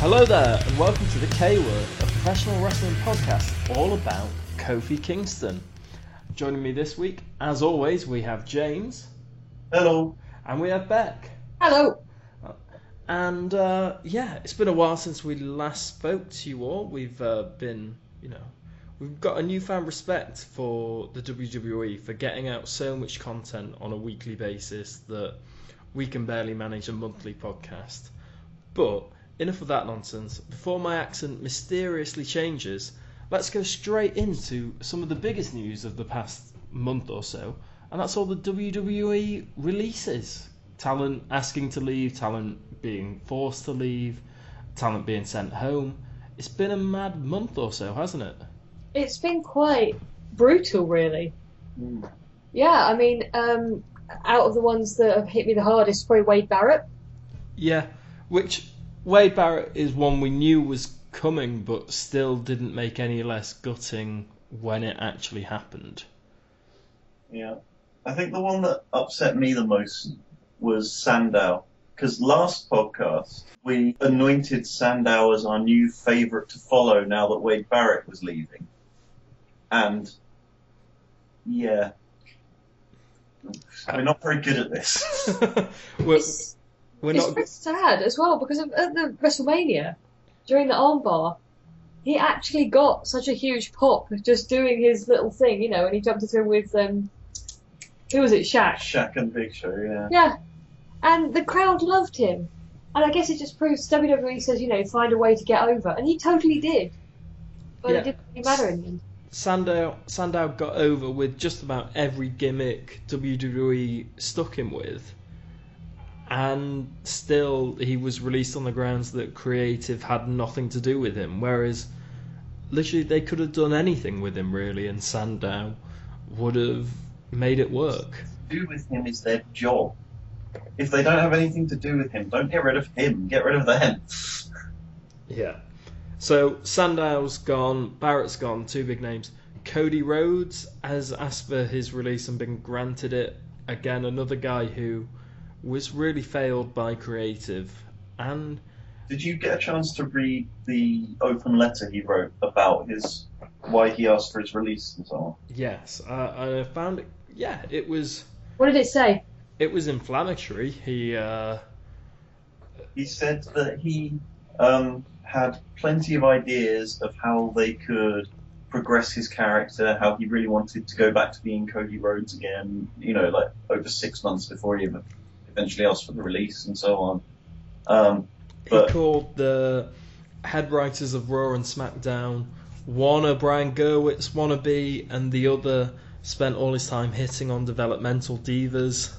Hello there, and welcome to the K Word, a professional wrestling podcast all about Kofi Kingston. Joining me this week, as always, we have James Hello. and we have Beck. Hello. And uh, yeah, it's been a while since we last spoke to you all. We've uh, been, you know, we've got a newfound respect for the WWE for getting out so much content on a weekly basis that we can barely manage a monthly podcast. But enough of that nonsense. Before my accent mysteriously changes, let's go straight into some of the biggest news of the past month or so, and that's all the WWE releases. Talent asking to leave, talent being forced to leave, talent being sent home. It's been a mad month or so, hasn't it? It's been quite brutal, really. Yeah, I mean, um, out of the ones that have hit me the hardest, probably Wade Barrett. Yeah, which Wade Barrett is one we knew was coming, but still didn't make any less gutting when it actually happened. Yeah. I think the one that upset me the most was Sandow. Because last podcast, we anointed Sandow as our new favourite to follow now that Wade Barrett was leaving. And, yeah. We're not very good at this. we're, It's, we're it's not. pretty sad as well because of, at the WrestleMania, during the armbar, he actually got such a huge pop just doing his little thing, you know, and he jumped into him with, um, who was it, Shaq? Shaq and Big Show, yeah. Yeah. And the crowd loved him. And I guess it just proves WWE says, you know, find a way to get over. And he totally did. But Yeah. it didn't really matter in the end. Sandow Sandow got over with just about every gimmick WWE stuck him with, and still he was released on the grounds that creative had nothing to do with him. Whereas, literally, they could have done anything with him really, and Sandow would have made it work. do with him is their job. If they don't have anything to do with him, don't get rid of him, get rid of them. Yeah. So Sandow's gone, Barrett's gone, two big names. Cody Rhodes has asked for his release and been granted it. Again, another guy who was really failed by creative. And Did you get a chance to read the open letter he wrote about his why he asked for his release and so on? yes, I, I found it. Yeah, it was What did it say? it was inflammatory. He uh, He said that he um, had plenty of ideas of how they could progress his character, how he really wanted to go back to being Cody Rhodes again, you know, like over six months before he ev- eventually asked for the release and so on. Um, he called the head writers of Raw and SmackDown one a Brian Gewirtz wannabe, and the other spent all his time hitting on developmental divas.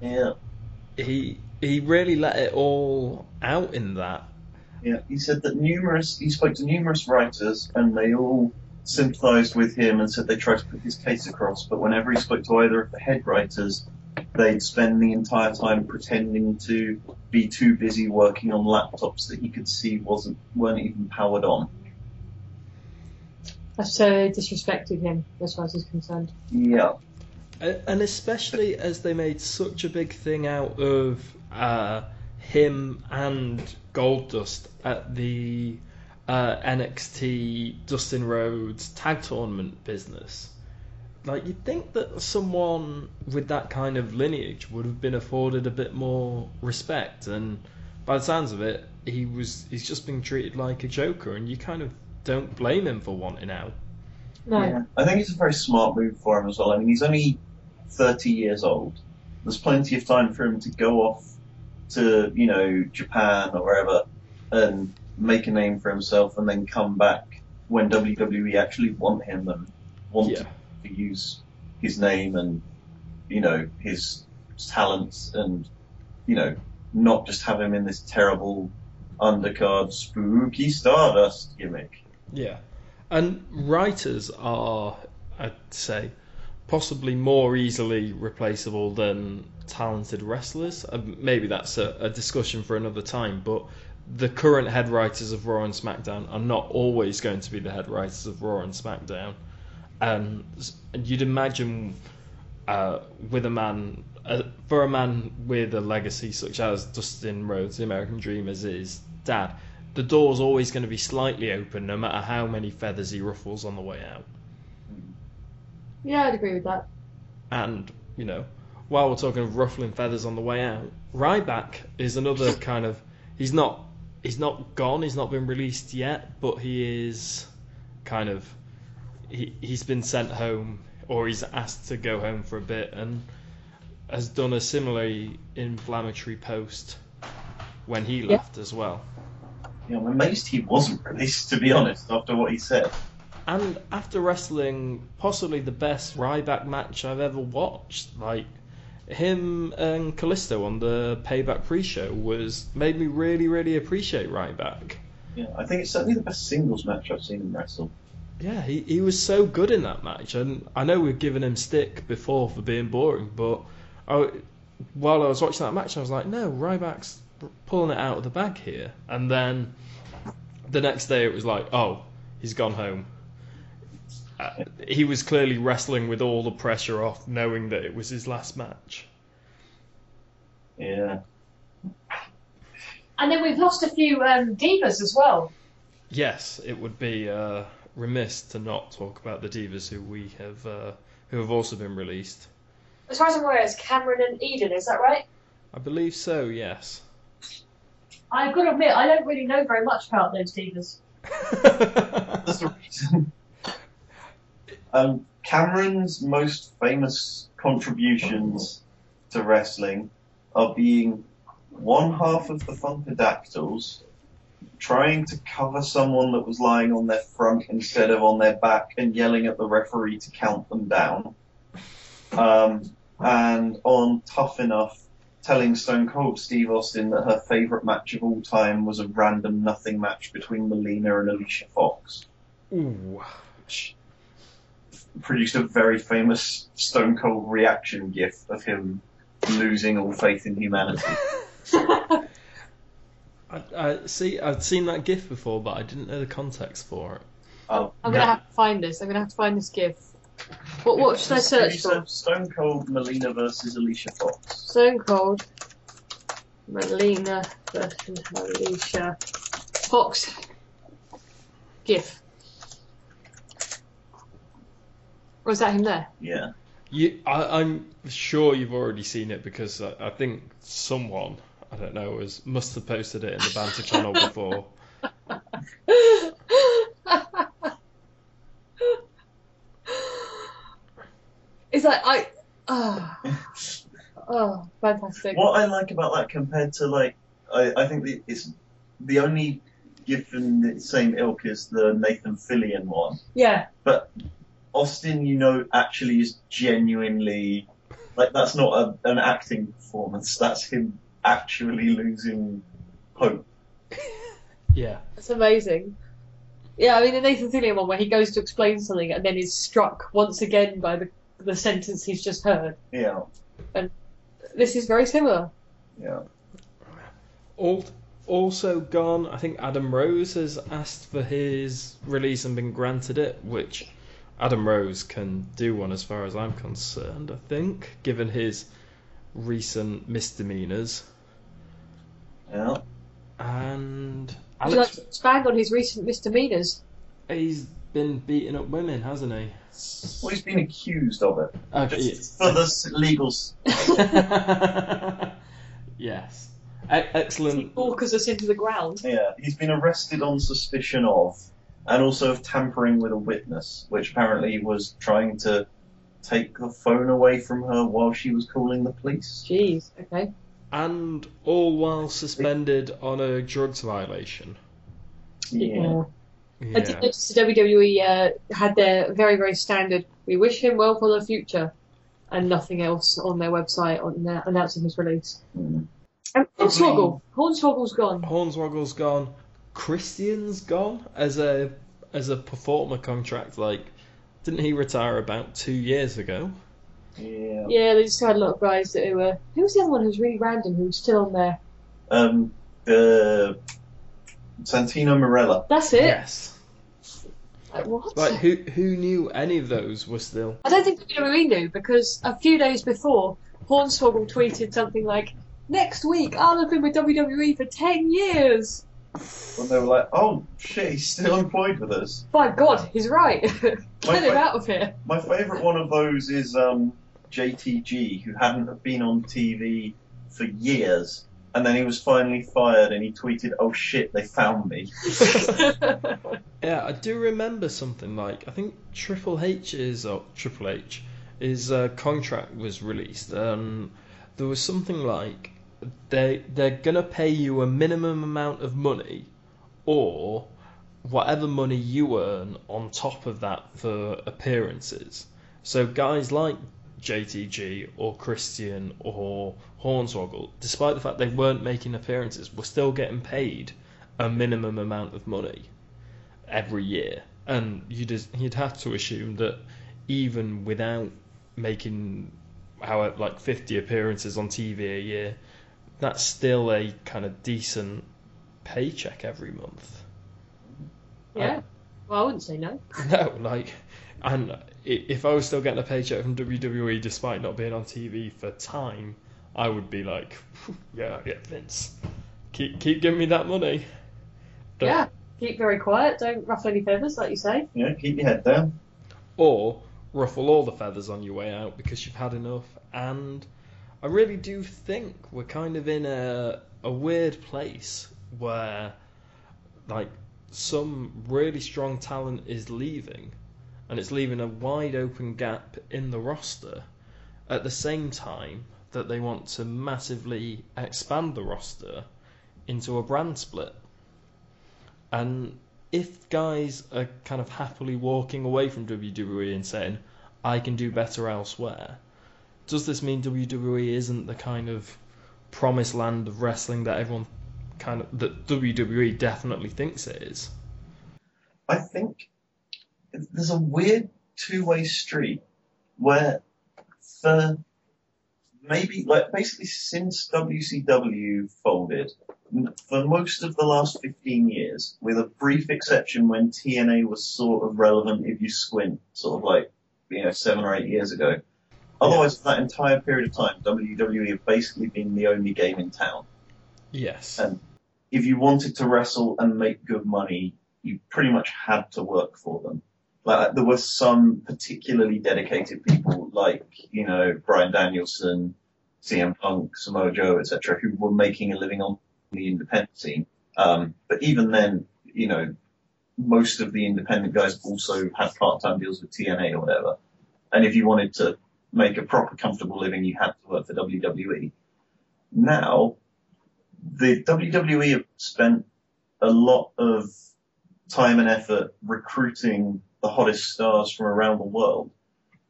yeah. He he really let it all out in that. Yeah, he said that numerous. He spoke to numerous writers, and they all sympathised with him and said they tried to put his case across. But whenever he spoke to either of the head writers, they'd spend the entire time pretending to be too busy working on laptops that he could see wasn't weren't even powered on. That's so they disrespected him, as far as he's concerned. Yeah, And especially as they made such a big thing out of uh, him and Goldust at the uh, NXT Dusty Rhodes tag tournament business. Like you'd think that someone with that kind of lineage would have been afforded a bit more respect, and by the sounds of it, he was he's just being treated like a joker, and you kind of don't blame him for wanting out. No. yeah. I think it's a very smart move for him as well. I mean, he's only thirty years old. There's plenty of time for him to go off to you know Japan or wherever and make a name for himself, and then come back when WWE actually want him and want Yeah. to use his name and you know his talents and you know not just have him in this terrible undercard spooky Stardust gimmick. Yeah. And writers are, I'd say, possibly more easily replaceable than talented wrestlers. Uh, maybe that's a, a discussion for another time, but the current head writers of Raw and SmackDown are not always going to be the head writers of Raw and SmackDown. Um, and you'd imagine uh, with a man, uh, for a man with a legacy such as Dusty Rhodes, the American Dream, as his dad, the door's always going to be slightly open, no matter how many feathers he ruffles on the way out. Yeah, I'd agree with that. And you know, while we're talking of ruffling feathers on the way out, Ryback is another kind of. He's not. He's not gone. He's not been released yet, but he is kind of. He he's been sent home, or he's asked to go home for a bit, and has done a similarly inflammatory post when he Yeah. left as well. Yeah, I'm amazed he wasn't released, to be honest, after what he said. And after wrestling possibly the best Ryback match I've ever watched, like him and Kalisto on the Payback pre-show was made me really, really appreciate Ryback. Yeah, I think it's certainly the best singles match I've seen him wrestle. Yeah, he, he was so good in that match, and I know we've given him stick before for being boring, but I, while I was watching that match, I was like, no, Ryback's pulling it out of the bag here. And then the next day, it was like, oh, he's gone home. Uh, he was clearly wrestling with all the pressure off, knowing that it was his last match. Yeah. And then we've lost a few um, divas as well. Yes, it would be uh, remiss to not talk about the divas who we have, uh, who have also been released. As far as I'm aware, it's Cameron and Eden, is that right? I believe so. Yes. I've got to admit, I don't really know very much about those divas. That's the reason. Um, Cameron's most famous contributions to wrestling are being one half of the Funkadactyls trying to cover someone that was lying on their front instead of on their back and yelling at the referee to count them down. Um, and on Tough Enough, telling Stone Cold Steve Austin that her favourite match of all time was a random nothing match between Melina and Alicia Fox Ooh. which produced a very famous Stone Cold reaction gif of him losing all faith in humanity. I, I see. I'd seen that GIF before, but I didn't know the context for it. Oh, I'm gonna have to find this. I'm gonna have to find this GIF. What what should I search for? Stone Cold Melina versus Alicia Fox. Stone Cold, Melina versus Alicia Fox. GIF. Was that him there? Yeah. You, I, I'm sure you've already seen it because I, I think someone, I don't know, has must have posted it in the banter channel before. it's like I. Oh, oh fantastic. What I like about that compared to like, I, I think the, it's the only gif in the same ilk is the Nathan Fillion one. Yeah, But Austin, you know, actually is genuinely like that's not a, an acting performance. That's him actually losing hope. Yeah. that's amazing. Yeah, I mean the Nathan Fillion one where he goes to explain something and then is struck once again by the the sentence he's just heard. Yeah, And This is very similar. yeah. Also gone. I think Adam Rose has asked for his release and been granted it, which Adam Rose can do one as far as I'm concerned. I think, given his recent misdemeanors Yeah. and Would you like Alex, to expand on his recent misdemeanors? he's been beating up women, hasn't he? Well, he's been accused of it. Okay. Just for the s- legals. yes. E- excellent. Walkers us into the ground. Yeah, he's been arrested on suspicion of, and also of tampering with a witness, which apparently was trying to take the phone away from her while she was calling the police. Jeez. Okay. And all while suspended on a drugs violation. Yeah. Yeah. I did notice the WWE uh, had their very, very standard, we wish him well for the future, and nothing else on their website on their, announcing his release. Mm. And Hornswoggle. Hornswoggle's gone. Hornswoggle's gone. Christian's gone as a as a performer contract. Like, didn't he retire about two years ago? Yeah. Yeah, they just had a lot of guys that were. Who was the other one who was really random who was still on there? Um, the Santino Marella. That's it. Yes. Like, what? Like, who who knew any of those were still? I don't think WWE knew because a few days before, Hornswoggle tweeted something like, "Next week I'll have been with WWE for ten years," when they were like, "Oh shit, he's still employed with us." My God, he's right. Get My him fa- out of here. My favourite one of those is um, JTG, who hadn't been on TV for years, and then he was finally fired, and he tweeted, "Oh shit, they found me." Yeah, I do remember something like I think Triple H's or Triple H, his uh, contract was released, and there was something like they they're gonna pay you a minimum amount of money, or whatever money you earn on top of that for appearances. So guys like JTG or Christian or Hornswoggle, despite the fact they weren't making appearances, were still getting paid a minimum amount of money every year, and you'd you'd have to assume that even without making how like 50 appearances on TV a year, that's still a kind of decent paycheck every month. yeah. Uh, well, I wouldn't say no. No, like, and if I was still getting a paycheck from WWE despite not being on TV for time, I would be like, yeah, yeah, Vince, keep keep giving me that money. Don't- Yeah. Keep very quiet. Don't ruffle any feathers, like you say. You know, keep your head down. or ruffle all the feathers on your way out because you've had enough. And I really do think we're kind of in a a weird place where like some really strong talent is leaving and it's leaving a wide open gap in the roster at the same time that they want to massively expand the roster into a brand split. And if guys are kind of happily walking away from WWE and saying, I can do better elsewhere, does this mean WWE isn't the kind of promised land of wrestling that everyone kind of, that WWE definitely thinks it is? I think there's a weird two-way street where for maybe like basically since WCW folded for most of the last 15 years with a brief exception when TNA was sort of relevant if you squint sort of like you know 7 or 8 years ago otherwise for that entire period of time WWE have basically been the only game in town Yes. And- if you wanted to wrestle and make good money, you pretty much had to work for them. Like there were some particularly dedicated people, like you know Bryan Danielson, CM Punk, Samoa Joe, etc., who were making a living on the independent scene. Um, but even then, you know, most of the independent guys also had part-time deals with TNA or whatever. And if you wanted to make a proper, comfortable living, you had to work for WWE. Now, the WWE have spent a lot of time and effort recruiting the hottest stars from around the world.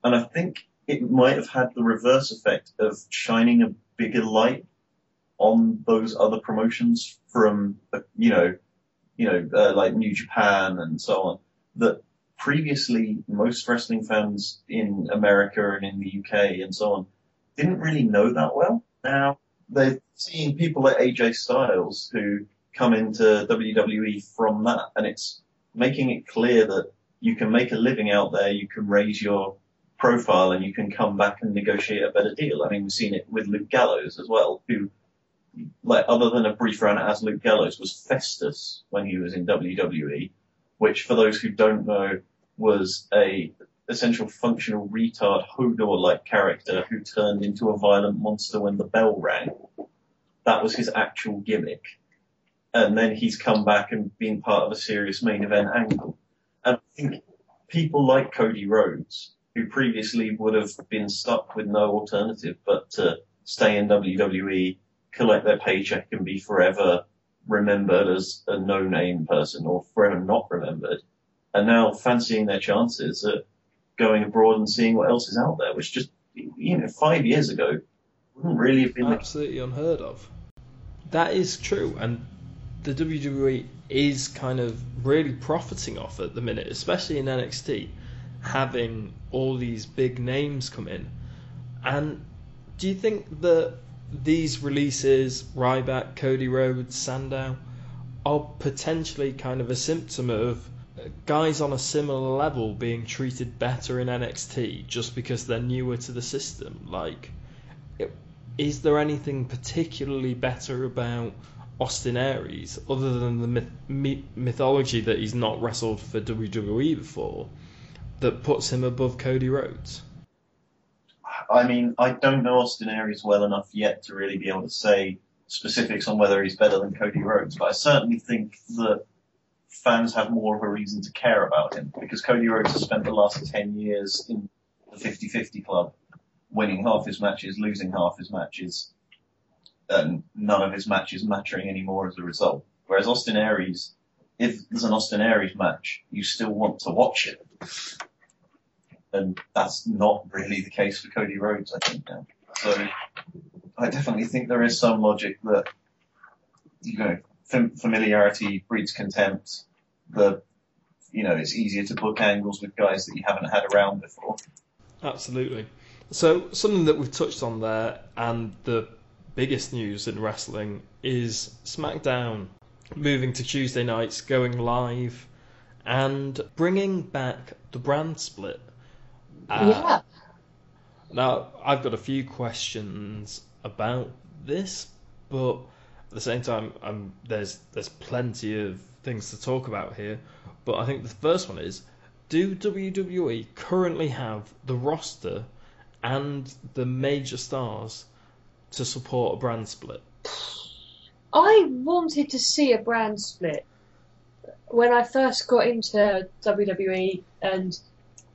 And I think it might have had the reverse effect of shining a bigger light on those other promotions from, you know, you know, uh, like New Japan and so on, that previously most wrestling fans in America and in the UK and so on didn't really know that well. Now they're seeing people like AJ Styles who come into WWE from that, and it's making it clear that you can make a living out there, you can raise your profile, and you can come back and negotiate a better deal. I mean, we've seen it with Luke Gallows as well, who, like, other than a brief run as Luke Gallows, was Festus when he was in WWE, which, for those who don't know, was a essential functional retard Hodor-like character who turned into a violent monster when the bell rang. That was his actual gimmick. And then he's come back and been part of a serious main event angle. And I think people like Cody Rhodes, who previously would have been stuck with no alternative but to stay in WWE, collect their paycheck and be forever remembered as a no-name person or forever not remembered, are now fancying their chances at going abroad and seeing what else is out there, which just, you know, five years ago wouldn't really have been Absolutely unheard of. That is true, and the WWE is kind of really profiting off at the minute, especially in NXT, having all these big names come in. And do you think that these releases, Ryback, Cody Rhodes, Sandow, are potentially kind of a symptom of guys on a similar level being treated better in NXT just because they're newer to the system? Like, is there anything particularly better about Austin Aries, other than the myth- myth- mythology that he's not wrestled for WWE before, that puts him above Cody Rhodes? I mean, I don't know Austin Aries well enough yet to really be able to say specifics on whether he's better than Cody Rhodes, but I certainly think that fans have more of a reason to care about him because Cody Rhodes has spent the last 10 years in the 50-50 club, winning half his matches, losing half his matches, and none of his matches mattering anymore as a result. Whereas Austin Aries, if there's an Austin Aries match, you still want to watch it. And that's not really the case for Cody Rhodes, I think now. So I definitely think there is some logic that, you know, fam- familiarity breeds contempt. The, you know, it's easier to book angles with guys that you haven't had around before. Absolutely. So something that we've touched on there, and the biggest news in wrestling is SmackDown moving to Tuesday nights, going live, and bringing back the brand split. Uh, yeah. Now, I've got a few questions about this, but at the same time, um, there's there's plenty of things to talk about here. But I think the first one is: Do WWE currently have the roster and the major stars to support a brand split? I wanted to see a brand split when I first got into WWE, and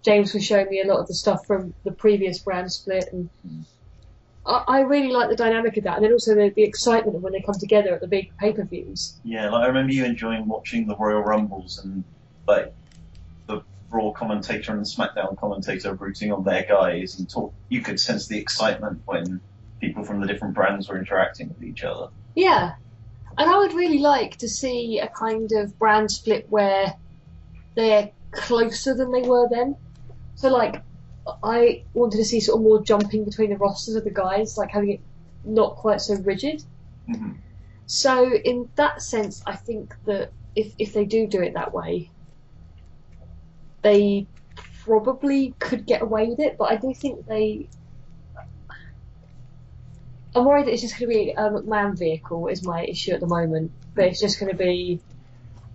James was showing me a lot of the stuff from the previous brand split, and I, I really like the dynamic of that, and then also the, the excitement of when they come together at the big pay per views. Yeah, like I remember you enjoying watching the Royal Rumbles and like the Raw commentator and the SmackDown commentator rooting on their guys and talk. You could sense the excitement when people from the different brands were interacting with each other. Yeah, and I would really like to see a kind of brand split where they're closer than they were then. So like, I wanted to see sort of more jumping between the rosters of the guys, like having it not quite so rigid. Mhm. So in that sense, I think that if if they do do it that way, they probably could get away with it. But I do think they. I'm worried that it's just going to be a McMahon vehicle is my issue at the moment. But it's just going to be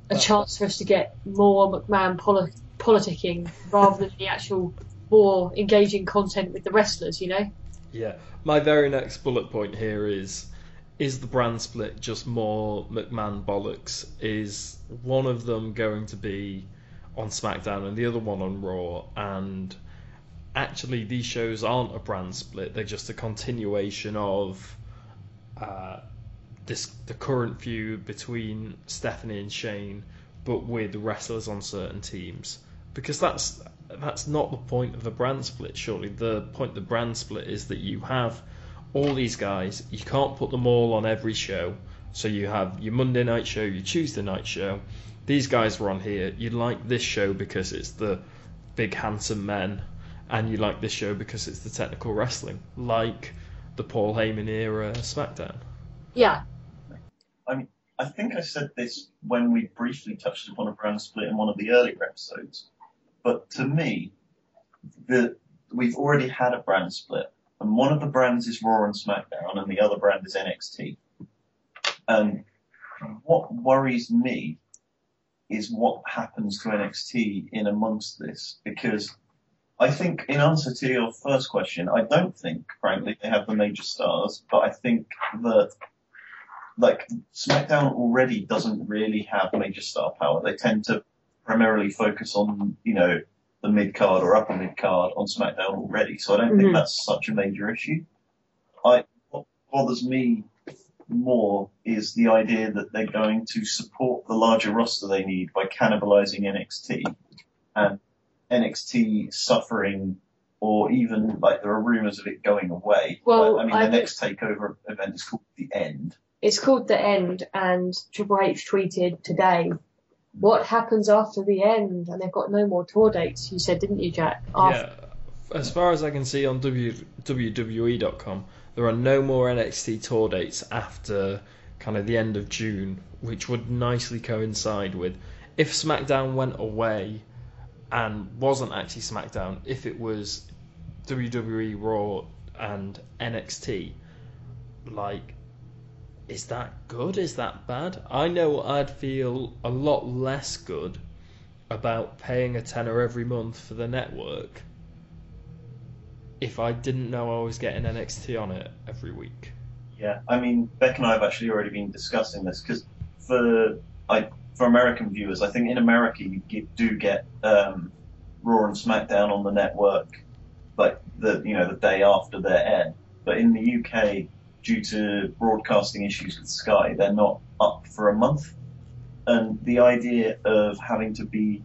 a chance for us to get more McMahon poli- politicking rather than the actual more engaging content with the wrestlers. You know. Yeah. My very next bullet point here is is the brand split just more McMahon bollocks? Is one of them going to be on SmackDown and the other one on Raw? And actually, these shows aren't a brand split; they're just a continuation of uh, this the current feud between Stephanie and Shane, but with wrestlers on certain teams. Because that's that's not the point of a brand split. Surely the point of the brand split is that you have all these guys. You can't put them all on every show. So you have your Monday night show, your Tuesday night show. These guys were on here. You like this show because it's the big handsome men, and you like this show because it's the technical wrestling, like the Paul Heyman era SmackDown. Yeah. I mean, I think I said this when we briefly touched upon a brand split in one of the earlier episodes, but to me, the we've already had a brand split, and one of the brands is Raw and SmackDown, and the other brand is NXT. And what worries me is what happens to NXT in amongst this, because I think, in answer to your first question, I don't think, frankly, they have the major stars, but I think that like SmackDown already doesn't really have major star power. They tend to primarily focus on, you know, the mid card or upper mid card on SmackDown already. So I don't think Mhm. that's such a major issue. I what bothers me more is the idea that they're going to support the larger roster they need by cannibalizing NXT and NXT suffering or even like there are rumors of it going away. Well, Like, I mean I the think- next takeover event is called the end. It's called The End, and Triple H tweeted today, What happens after the end? And they've got no more tour dates, you said, didn't you, Jack? After- Yeah, as far as I can see on w, WWE.com, there are no more NXT tour dates after kind of the end of June, which would nicely coincide with if SmackDown went away and wasn't actually SmackDown, if it was WWE Raw and NXT, like is that good? Is that bad? I know I'd feel a lot less good about paying a tenner every month for the network if I didn't know I was getting NXT on it every week. Yeah, I mean, Beck and I have actually already been discussing this because for I for American viewers, I think in America you get, do get um, Raw and SmackDown on the network like the you know the day after their air, but in the UK, due to broadcasting issues with Sky, they're not up for a month, and the idea of having to be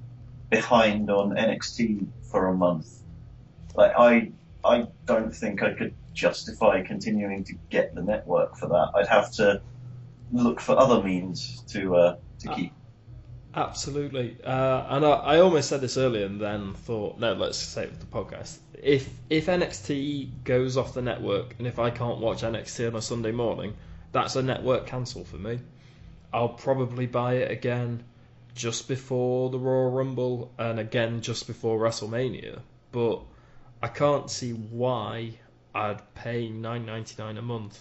behind on NXT for a month, like I I don't think I could justify continuing to get the network for that. I'd have to look for other means to uh, to Uh, keep. Absolutely, uh, and I, I almost said this earlier, and then thought, no, let's say it with the podcast. If if NXT goes off the network, and if I can't watch NXT on a Sunday morning, that's a network cancel for me. I'll probably buy it again just before the Royal Rumble, and again just before WrestleMania. But I can't see why I'd pay nine ninety nine a month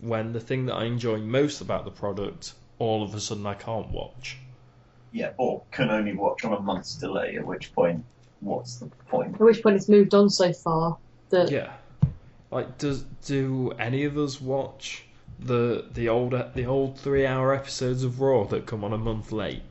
when the thing that I enjoy most about the product, all of a sudden I can't watch. Yeah, or can only watch on a month's delay. At which point, what's the point? At which point it's moved on so far that Yeah. Like, does do any of us watch the the old the old three hour episodes of Raw that come on a month late?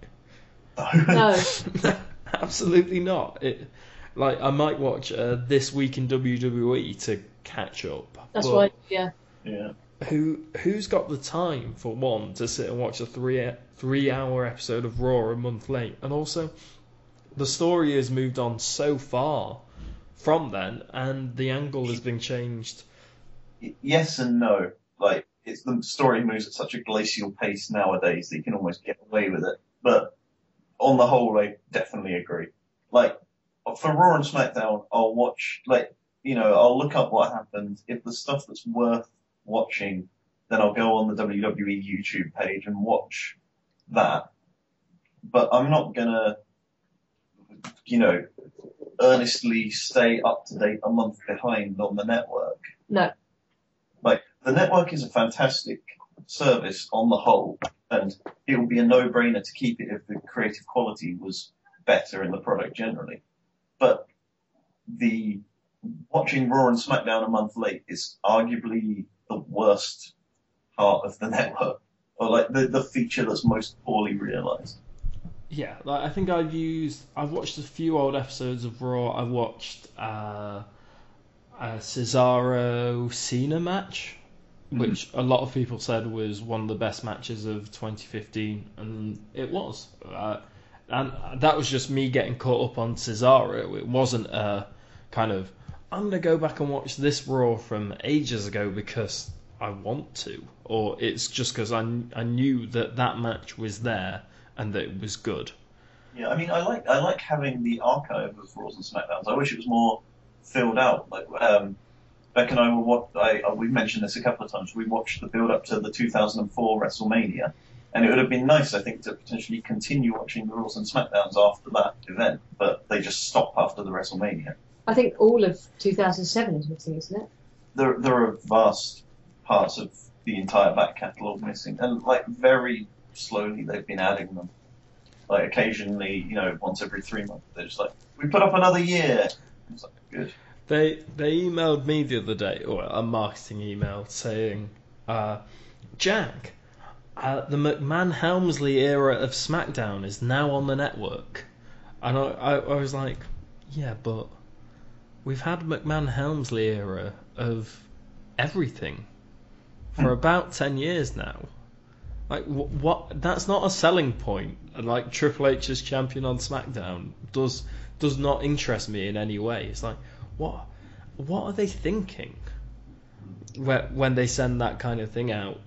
no. Absolutely not. It like I might watch uh, this week in WWE to catch up. That's but why, yeah. yeah. Who who's got the time for one to sit and watch a three three hour episode of Raw a month late? And also, the story has moved on so far from then, and the angle has been changed. Yes and no. Like it's the story moves at such a glacial pace nowadays that you can almost get away with it. But on the whole, I definitely agree. Like for Raw and SmackDown, I'll watch like you know I'll look up what happened. If the stuff that's worth watching, then I'll go on the WWE YouTube page and watch that. But I'm not gonna, you know, earnestly stay up to date a month behind on the network. No. Like the network is a fantastic service on the whole, and it would be a no-brainer to keep it if the creative quality was better in the product generally. But the watching Raw and SmackDown a month late is arguably the worst part of the network, or like the the feature that's most poorly realized. Yeah, like I think I've used. I've watched a few old episodes of Raw. I've watched uh, a Cesaro Cena match, which a lot of people said was one of the best matches of 2015, and it was. Uh, and that was just me getting caught up on Cesaro. It wasn't a kind of I'm gonna go back and watch this Raw from ages ago because I want to, or it's just because I I knew that that match was there and that it was good. Yeah, I mean, I like I like having the archive of Raws and Smackdowns. I wish it was more filled out. Like um, Beck and I were what I uh, we've mentioned this a couple of times. We watched the build up to the 2004 WrestleMania, and it would have been nice, I think, to potentially continue watching the Raws and Smackdowns after that event. But they just stop after the WrestleMania. I think all of 2007 is missing, isn't it? There there are vast parts of the entire back catalogue missing, and like very slowly they've been adding them. Like occasionally, you know, once every three months, they're just like, we put up another year. It's like good. They they emailed me the other day, or a marketing email saying, uh, Jack, uh, the McMahon Helmsley era of SmackDown is now on the network, and I, I, I was like, yeah, but we've had McMahon Helmsley era of everything for about ten years now. Like wh- what? That's not a selling point. And like Triple H as champion on SmackDown does does not interest me in any way. It's like what what are they thinking when when they send that kind of thing out?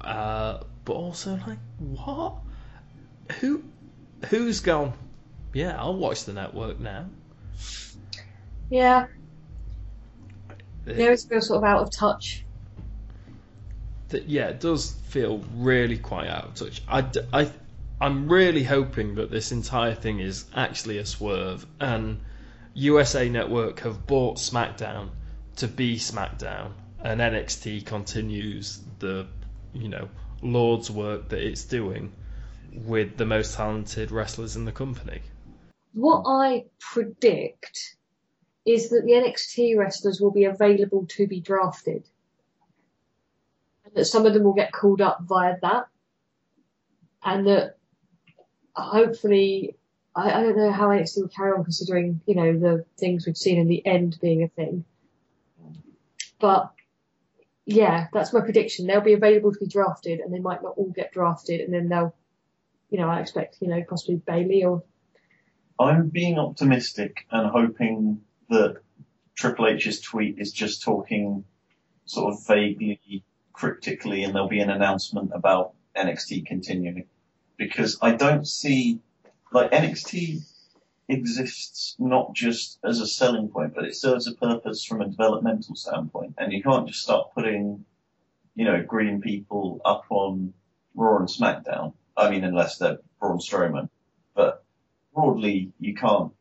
Uh, but also like what? Who who's gone? Yeah, I'll watch the network now. Yeah, they always feel sort of out of touch. that yeah, it does feel really quite out of touch. I, I, I'm really hoping that this entire thing is actually a swerve, and USA Network have bought SmackDown to be SmackDown, and NXT continues the, you know, Lord's work that it's doing with the most talented wrestlers in the company. What I predict is that the NXT wrestlers will be available to be drafted. And that some of them will get called up via that. And that hopefully, I, I don't know how NXT will carry on considering, you know, the things we've seen in the end being a thing. But yeah, that's my prediction. They'll be available to be drafted and they might not all get drafted and then they'll, you know, I expect, you know, possibly Bayley or I'm being optimistic and hoping that Triple H's tweet is just talking sort of vaguely, cryptically, and there'll be an announcement about NXT continuing. Because I don't see, like, NXT exists not just as a selling point, but it serves a purpose from a developmental standpoint. And you can't just start putting, you know, green people up on Raw and SmackDown. I mean, unless they're Braun Strowman. But broadly, you can't,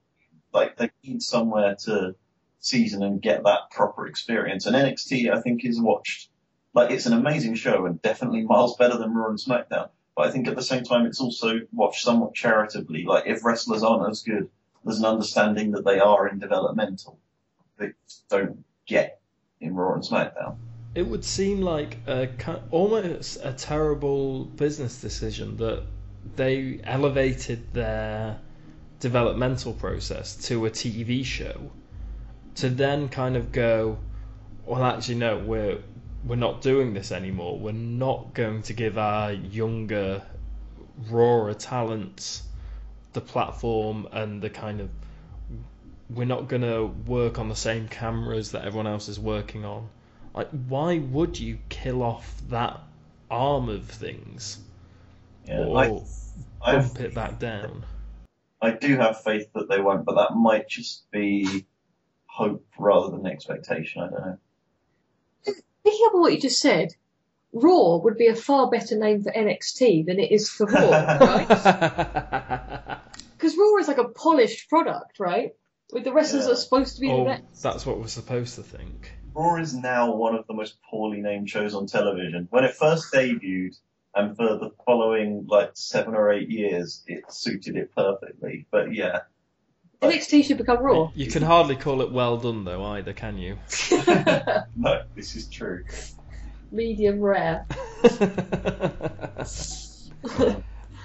like, they need somewhere to season and get that proper experience. And NXT, I think, is watched, like, it's an amazing show and definitely miles better than Raw and SmackDown. But I think at the same time, it's also watched somewhat charitably. Like, if wrestlers aren't as good, there's an understanding that they are in developmental. They don't get in Raw and SmackDown. It would seem like a almost a terrible business decision that they elevated their developmental process to a TV show to then kind of go, well, actually, no, we're we're not doing this anymore. We're not going to give our younger, rawer talents the platform and the kind of we're not going to work on the same cameras that everyone else is working on. Like, why would you kill off that arm of things? Yeah, or I, bump I've, it back down? I do have faith that they won't, but that might just be hope rather than expectation. I don't know. Picking up on what you just said, Raw would be a far better name for NXT than it is for Raw, right? Because Raw is like a polished product, right? With the wrestlers Yeah. that are supposed to be the oh, best. that's what we're supposed to think. Raw is now one of the most poorly named shows on television. When it first debuted, and for the following like seven or eight years, it suited it perfectly. But yeah, NXT should become Raw. You can hardly call it well done though either, can you? no, this is true. Medium rare.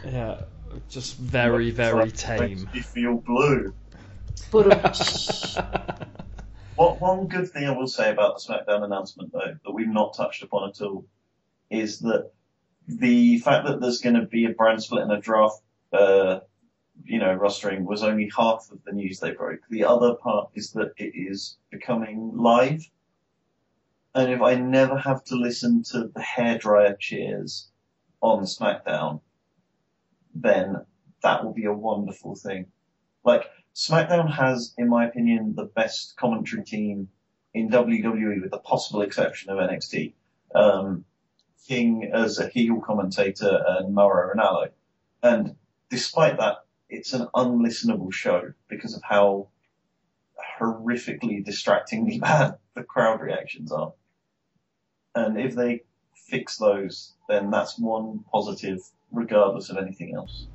yeah, just very, very tame. Makes me feel blue. But um, What one good thing I will say about the SmackDown announcement though, that we've not touched upon at all, is that the fact that there's going to be a brand split and a draft, uh, you know, rostering was only half of the news they broke. The other part is that it is becoming live. And if I never have to listen to the hairdryer cheers on SmackDown, then that will be a wonderful thing. Like, SmackDown has, in my opinion, the best commentary team in WWE with the possible exception of NXT. Um, King as a heel commentator and Mauro Ranallo. And despite that, it's an unlistenable show because of how horrifically distractingly bad the crowd reactions are. And if they fix those, then that's one positive regardless of anything else.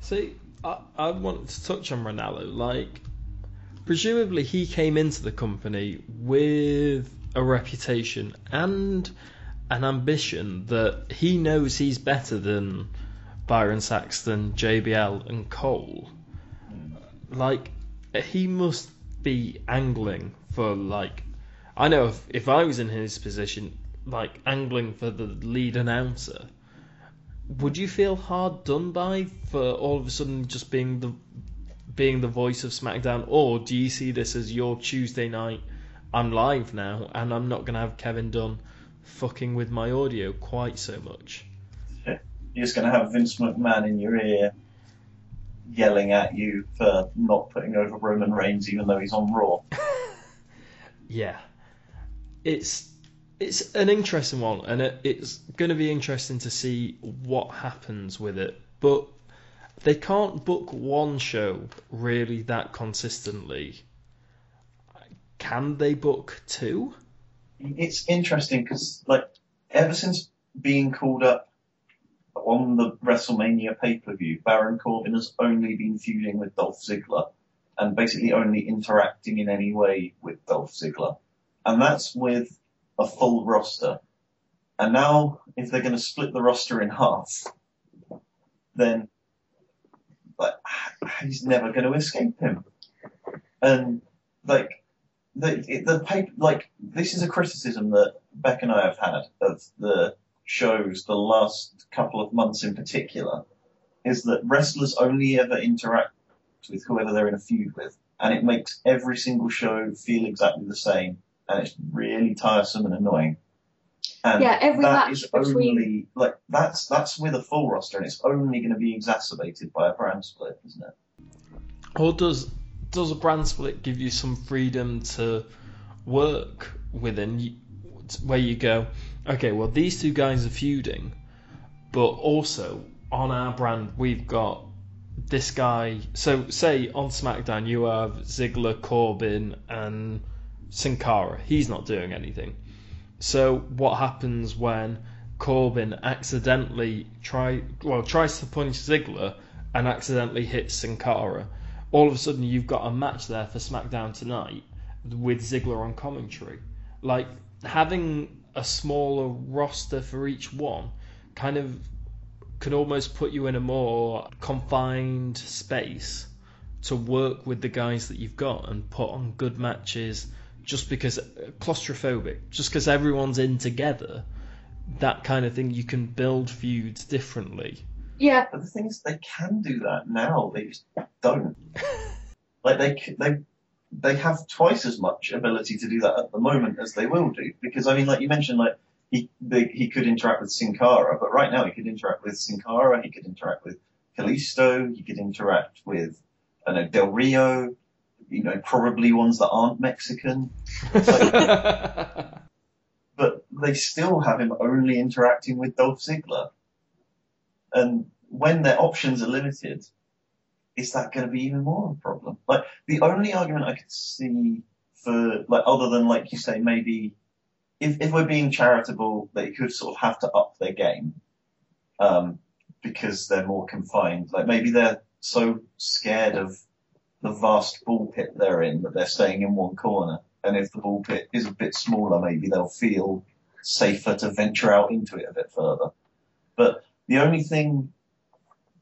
See, I, I want to touch on Ranallo. Like, presumably he came into the company with a reputation and an ambition that he knows he's better than Byron Saxton, JBL, and Cole. Like, he must be angling for like. I know if, if I was in his position, like angling for the lead announcer, would you feel hard done by for all of a sudden just being the being the voice of SmackDown, or do you see this as your Tuesday night? I'm live now, and I'm not gonna have Kevin Dunn fucking with my audio quite so much. You're just going to have Vince McMahon in your ear yelling at you for not putting over Roman Reigns even though he's on Raw. Yeah, it's it's an interesting one, and it, it's going to be interesting to see what happens with it. But they can't book one show really that consistently. Can they book two? It's interesting because, like, ever since being called up on the WrestleMania pay per view, Baron Corbin has only been feuding with Dolph Ziggler and basically only interacting in any way with Dolph Ziggler. And that's with a full roster. And now, if they're going to split the roster in half, then like, he's never going to escape him. And like the the paper, like this is a criticism that Bek and I have had of the shows the last couple of months in particular, is that wrestlers only ever interact with whoever they're in a feud with, and it makes every single show feel exactly the same, and it's really tiresome and annoying. And Yeah, every that match is between- only like that's that's with a full roster, and it's only going to be exacerbated by a brand split, isn't it? Or does does a brand split give you some freedom to work within where you go, okay, well these two guys are feuding, but also on our brand we've got this guy. So say on SmackDown you have Ziggler, Corbin, and Sin Cara. He's not doing anything. So what happens when Corbin accidentally try well tries to punch Ziggler and accidentally hits Sin Cara? All of a sudden you've got a match there for SmackDown tonight with Ziggler on commentary. Like having a smaller roster for each one kind of can almost put you in a more confined space to work with the guys that you've got and put on good matches just because claustrophobic just because everyone's in together that kind of thing you can build feuds differently Yeah, But the thing is, they can do that now. They just don't. like they they they have twice as much ability to do that at the moment as they will do. Because I mean, like you mentioned, like he they, he could interact with Sin Cara, but right now he could interact with Sin Cara. He could interact with Kalisto. He could interact with I don't know Del Rio. You know, probably ones that aren't Mexican. but they still have him only interacting with Dolph Ziggler. And when their options are limited, is that going to be even more of a problem? Like the only argument I could see for like other than like you say maybe if if we're being charitable, they could sort of have to up their game um, because they're more confined. Like maybe they're so scared of the vast ball pit they're in that they're staying in one corner. And if the ball pit is a bit smaller, maybe they'll feel safer to venture out into it a bit further. But the only thing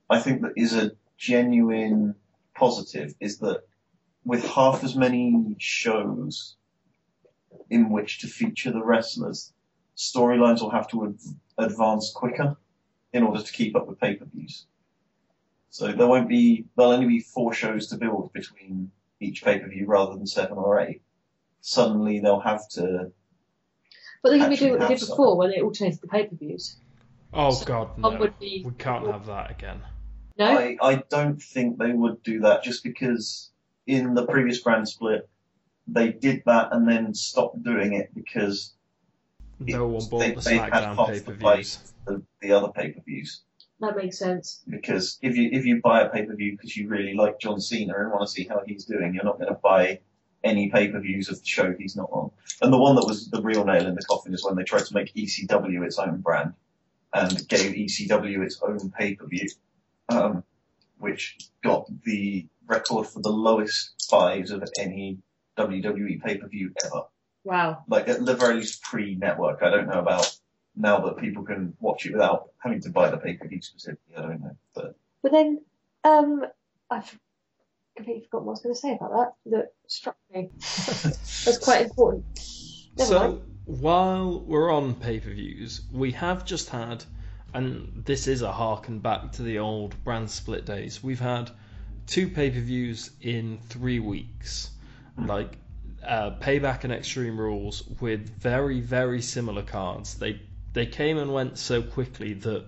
I think that is a genuine positive is that with half as many shows in which to feature the wrestlers, storylines will have to ad- advance quicker in order to keep up with pay-per-views. So there won't be, there'll only be four shows to build between each pay-per-view rather than seven or eight. Suddenly they'll have to, but they can be doing what they did before when they alternated the pay-per-views. Oh So god no would be- we can't have that again No, I, I don't think they would do that just because in the previous brand split, they did that and then stopped doing it because no one bought they, the they had smackdown half pay the per play the, the other pay-per-views. that makes sense. Because if you if you buy a pay-per-view because you really like John Cena and want to see how he's doing, you're not going to buy any pay-per-views of the show he's not on. And the one that was the real nail in the coffin is when they tried to make ECW its own brand and gave ECW its own pay-per-view, um, which got the record for the lowest buys of any WWE pay-per-view ever Wow. like at the very least pre-network. I don't know about now that people can watch it without having to buy the pay-per-view specifically. I don't know, but But then, um, I've completely forgotten what I was going to say about that. That struck me. That's quite important. Never so mind. While we're on pay-per-views we have just had and this is a harken back to the old brand split days we've had two pay-per-views in three weeks. Like uh, payback and extreme rules with very very similar cards. They they came and went so quickly that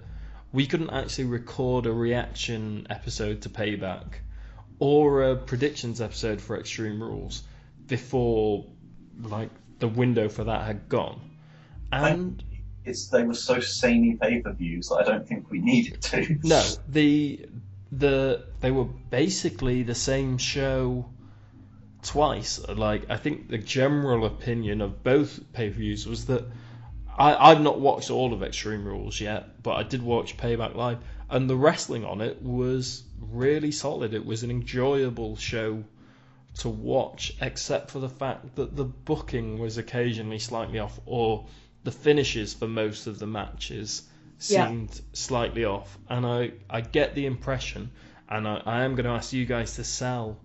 we couldn't actually record a reaction episode to payback or a predictions episode for extreme rules before like the window for that had gone and it's they were so samey pay-per-views that I don't think we needed to. no the the they were basically the same show twice like i think the general opinion of both pay-per-views was that I, I've not watched all of Extreme Rules yet, but I did watch Payback Live, and the wrestling on it was really solid. It was an enjoyable show to watch, except for the fact that the booking was occasionally slightly off, or the finishes for most of the matches Yeah. seemed slightly off. And I, I get the impression, and I, I am going to ask you guys to sell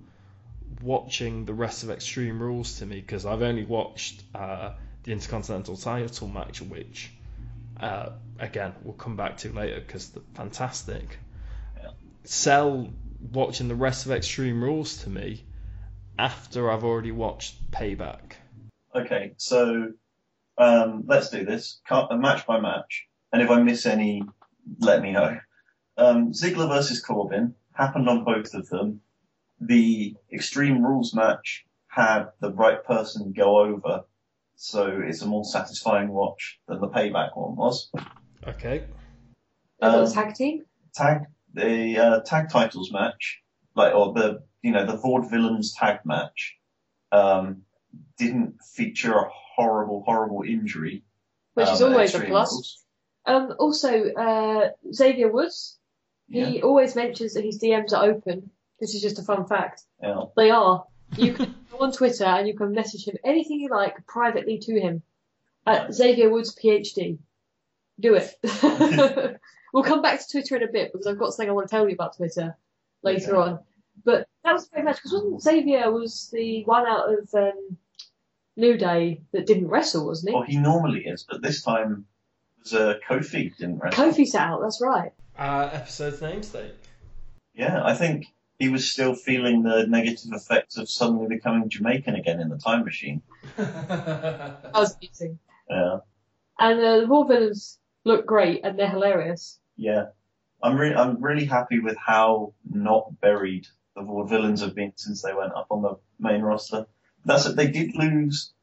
watching the rest of Extreme Rules to me because I've only watched uh, the Intercontinental title match, which uh, again we'll come back to later because they're fantastic. Yeah. Sell watching the rest of Extreme Rules to me after I've already watched Payback. Okay, so um, let's do this Ca- uh, match by match, and if I miss any, let me know. Um, Ziggler versus Corbin happened on both of them. The Extreme Rules match had the right person go over, so it's a more satisfying watch than the Payback one was. Okay. They've Um, tag team. Tag the uh, tag titles match, like or the you know the Vaudevillains tag match, um, didn't feature a horrible horrible injury. Which um, is always a plus. Um, also, uh, Xavier Woods, Yeah. he always mentions that his DMs are open. This is just a fun fact. Yeah. They are. You can go on Twitter and you can message him anything you like privately to him at Xavier Woods PhD. Do it. we'll come back to Twitter in a bit because I've got something I want to tell you about Twitter later Okay. on. But that was very much because wasn't Xavier was the one out of um, New Day that didn't wrestle, wasn't he? Well, he normally is, but this time it was uh, Kofi didn't wrestle. Kofi sat out. That's right. Uh, episode's namesake. Yeah, I think he was still feeling the negative effects of suddenly becoming Jamaican again in the time machine. That was amazing. Yeah, And uh, the Vaudevillains look great and they're hilarious. yeah. I'm really, I'm really happy with how not buried the Vaudevillains have been since they went up on the main roster. That's it. They did lose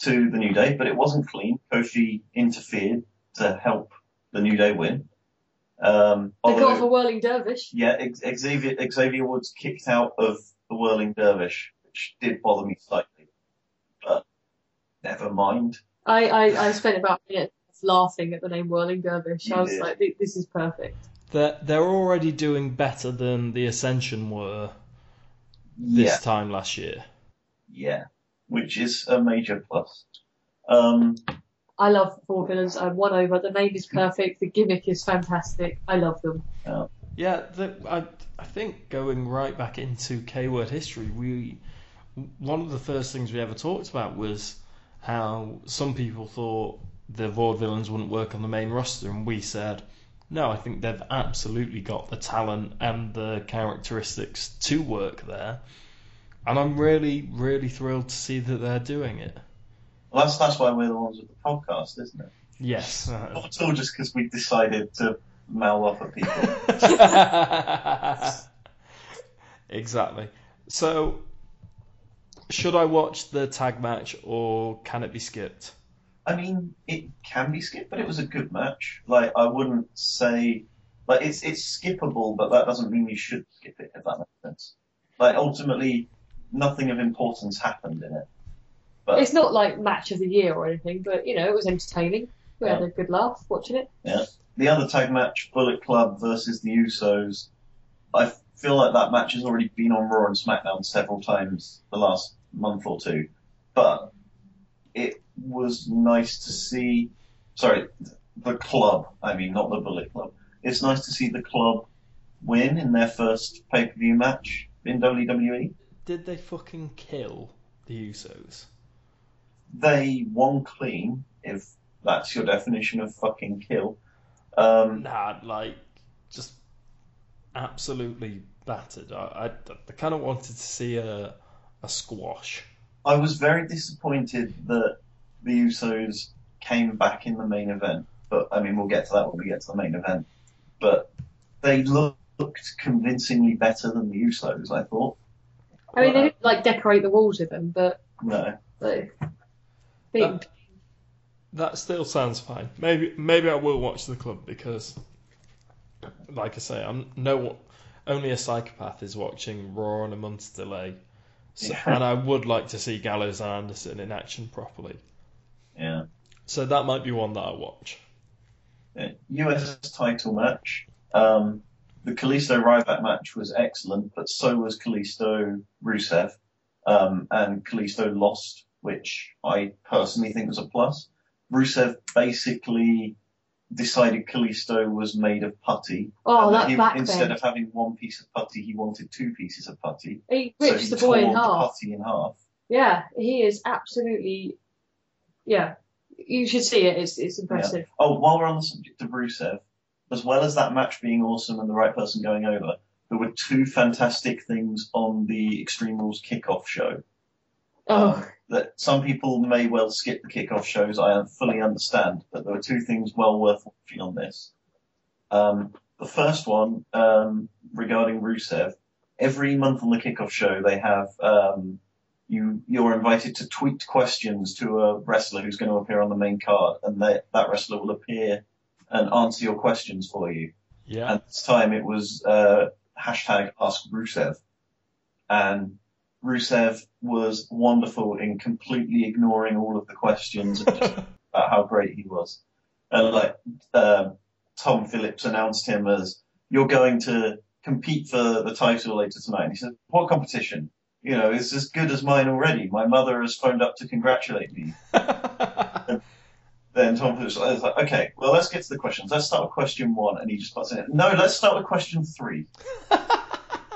to the New Day, but it wasn't clean. Kofi interfered to help the New Day win. Um, got off a whirling dervish. Yeah, Xavier, Xavier Woods kicked out of the Whirling Dervish, which did bother me slightly. But never mind. I, I, I spent about a minute laughing at the name whirling dervish. You I was did. like, this is perfect. They're, they're already doing better than the Ascension were this Yeah, time last year. yeah, which is a major plus. Um, I love Vaudevillains. I'm one over. The name is perfect. The gimmick is fantastic. I love them. Yeah, the, I I think going right back into K word history, we one of the first things we ever talked about was how some people thought the Vaudevillains wouldn't work on the main roster, and we said, no, I think they've absolutely got the talent and the characteristics to work there, and I'm really really thrilled to see that they're doing it. well, that's that's why we're the ones with the podcast, isn't it? Yes. uh, Not at all just because we decided to mouth off at people. exactly. So, should I watch the tag match or can it be skipped? I mean, it can be skipped, but it was a good match. Like, I wouldn't say, like, it's, it's skippable, but that doesn't mean you should skip it, if that makes sense. Like, ultimately, nothing of importance happened in it. But, It's not like match of the year or anything, but you know, it was entertaining. We had Yeah. a good laugh watching it. Yeah. The other tag match, Bullet Club versus the Usos, I feel like that match has already been on Raw and SmackDown several times the last month or two. But it was nice to see, sorry, the club, I mean, not the Bullet Club. It's nice to see the club win in their first pay-per-view match in. WWE. Did they fucking kill the Usos? They won clean, if that's your definition of fucking kill. Um, Nah, like just absolutely battered. I, I, I kind of wanted to see a a squash. I was very disappointed that the Usos came back in the main event, but I mean we'll get to that when we get to the main event. But they looked convincingly better than the Usos, I thought. I mean, they didn't like decorate the walls with them, but No, they, they Uh, That still sounds fine. Maybe maybe I will watch the club because, like I say, I'm no only a psychopath is watching Raw on a month's delay, so, Yeah. and I would like to see Gallows and Anderson in action properly. yeah. So that might be one that I watch. US title match. Um, the Kalisto Ryback match was excellent, but so was Kalisto Rusev. Um, and Kalisto lost, which I personally think was a plus. Rusev basically decided Kalisto was made of putty. Oh, that he- back Instead of having one piece of putty, he wanted two pieces of putty. He so rips he the boy in half. putty in half. Yeah, he is absolutely. Yeah, you should see it. It's it's impressive. Oh, while we're on the subject of Rusev, as well as that match being awesome and the right person going over, there were two fantastic things on the Extreme Rules kickoff show. Oh, um, That some people may well skip the kickoff shows, I fully understand, but there were two things well worth watching on this. Um, the first one, um, regarding Rusev, every month on the kickoff show they have, um, you, you're invited to tweet questions to a wrestler who's going to appear on the main card, and they, that wrestler will appear and answer your questions for you. Yeah. At this time, it was uh, hashtag Ask Rusev, and Rusev was wonderful in completely ignoring all of the questions and just about how great he was. And like um Tom Phillips announced him as you're going to compete for the title later tonight. And he said, "What competition? You know, it's as good as mine already. My mother has phoned up to congratulate me." Then Tom Phillips was like, "Okay, well, let's get to the questions. Let's start with question one." And he just puts in, "No, let's start with question three.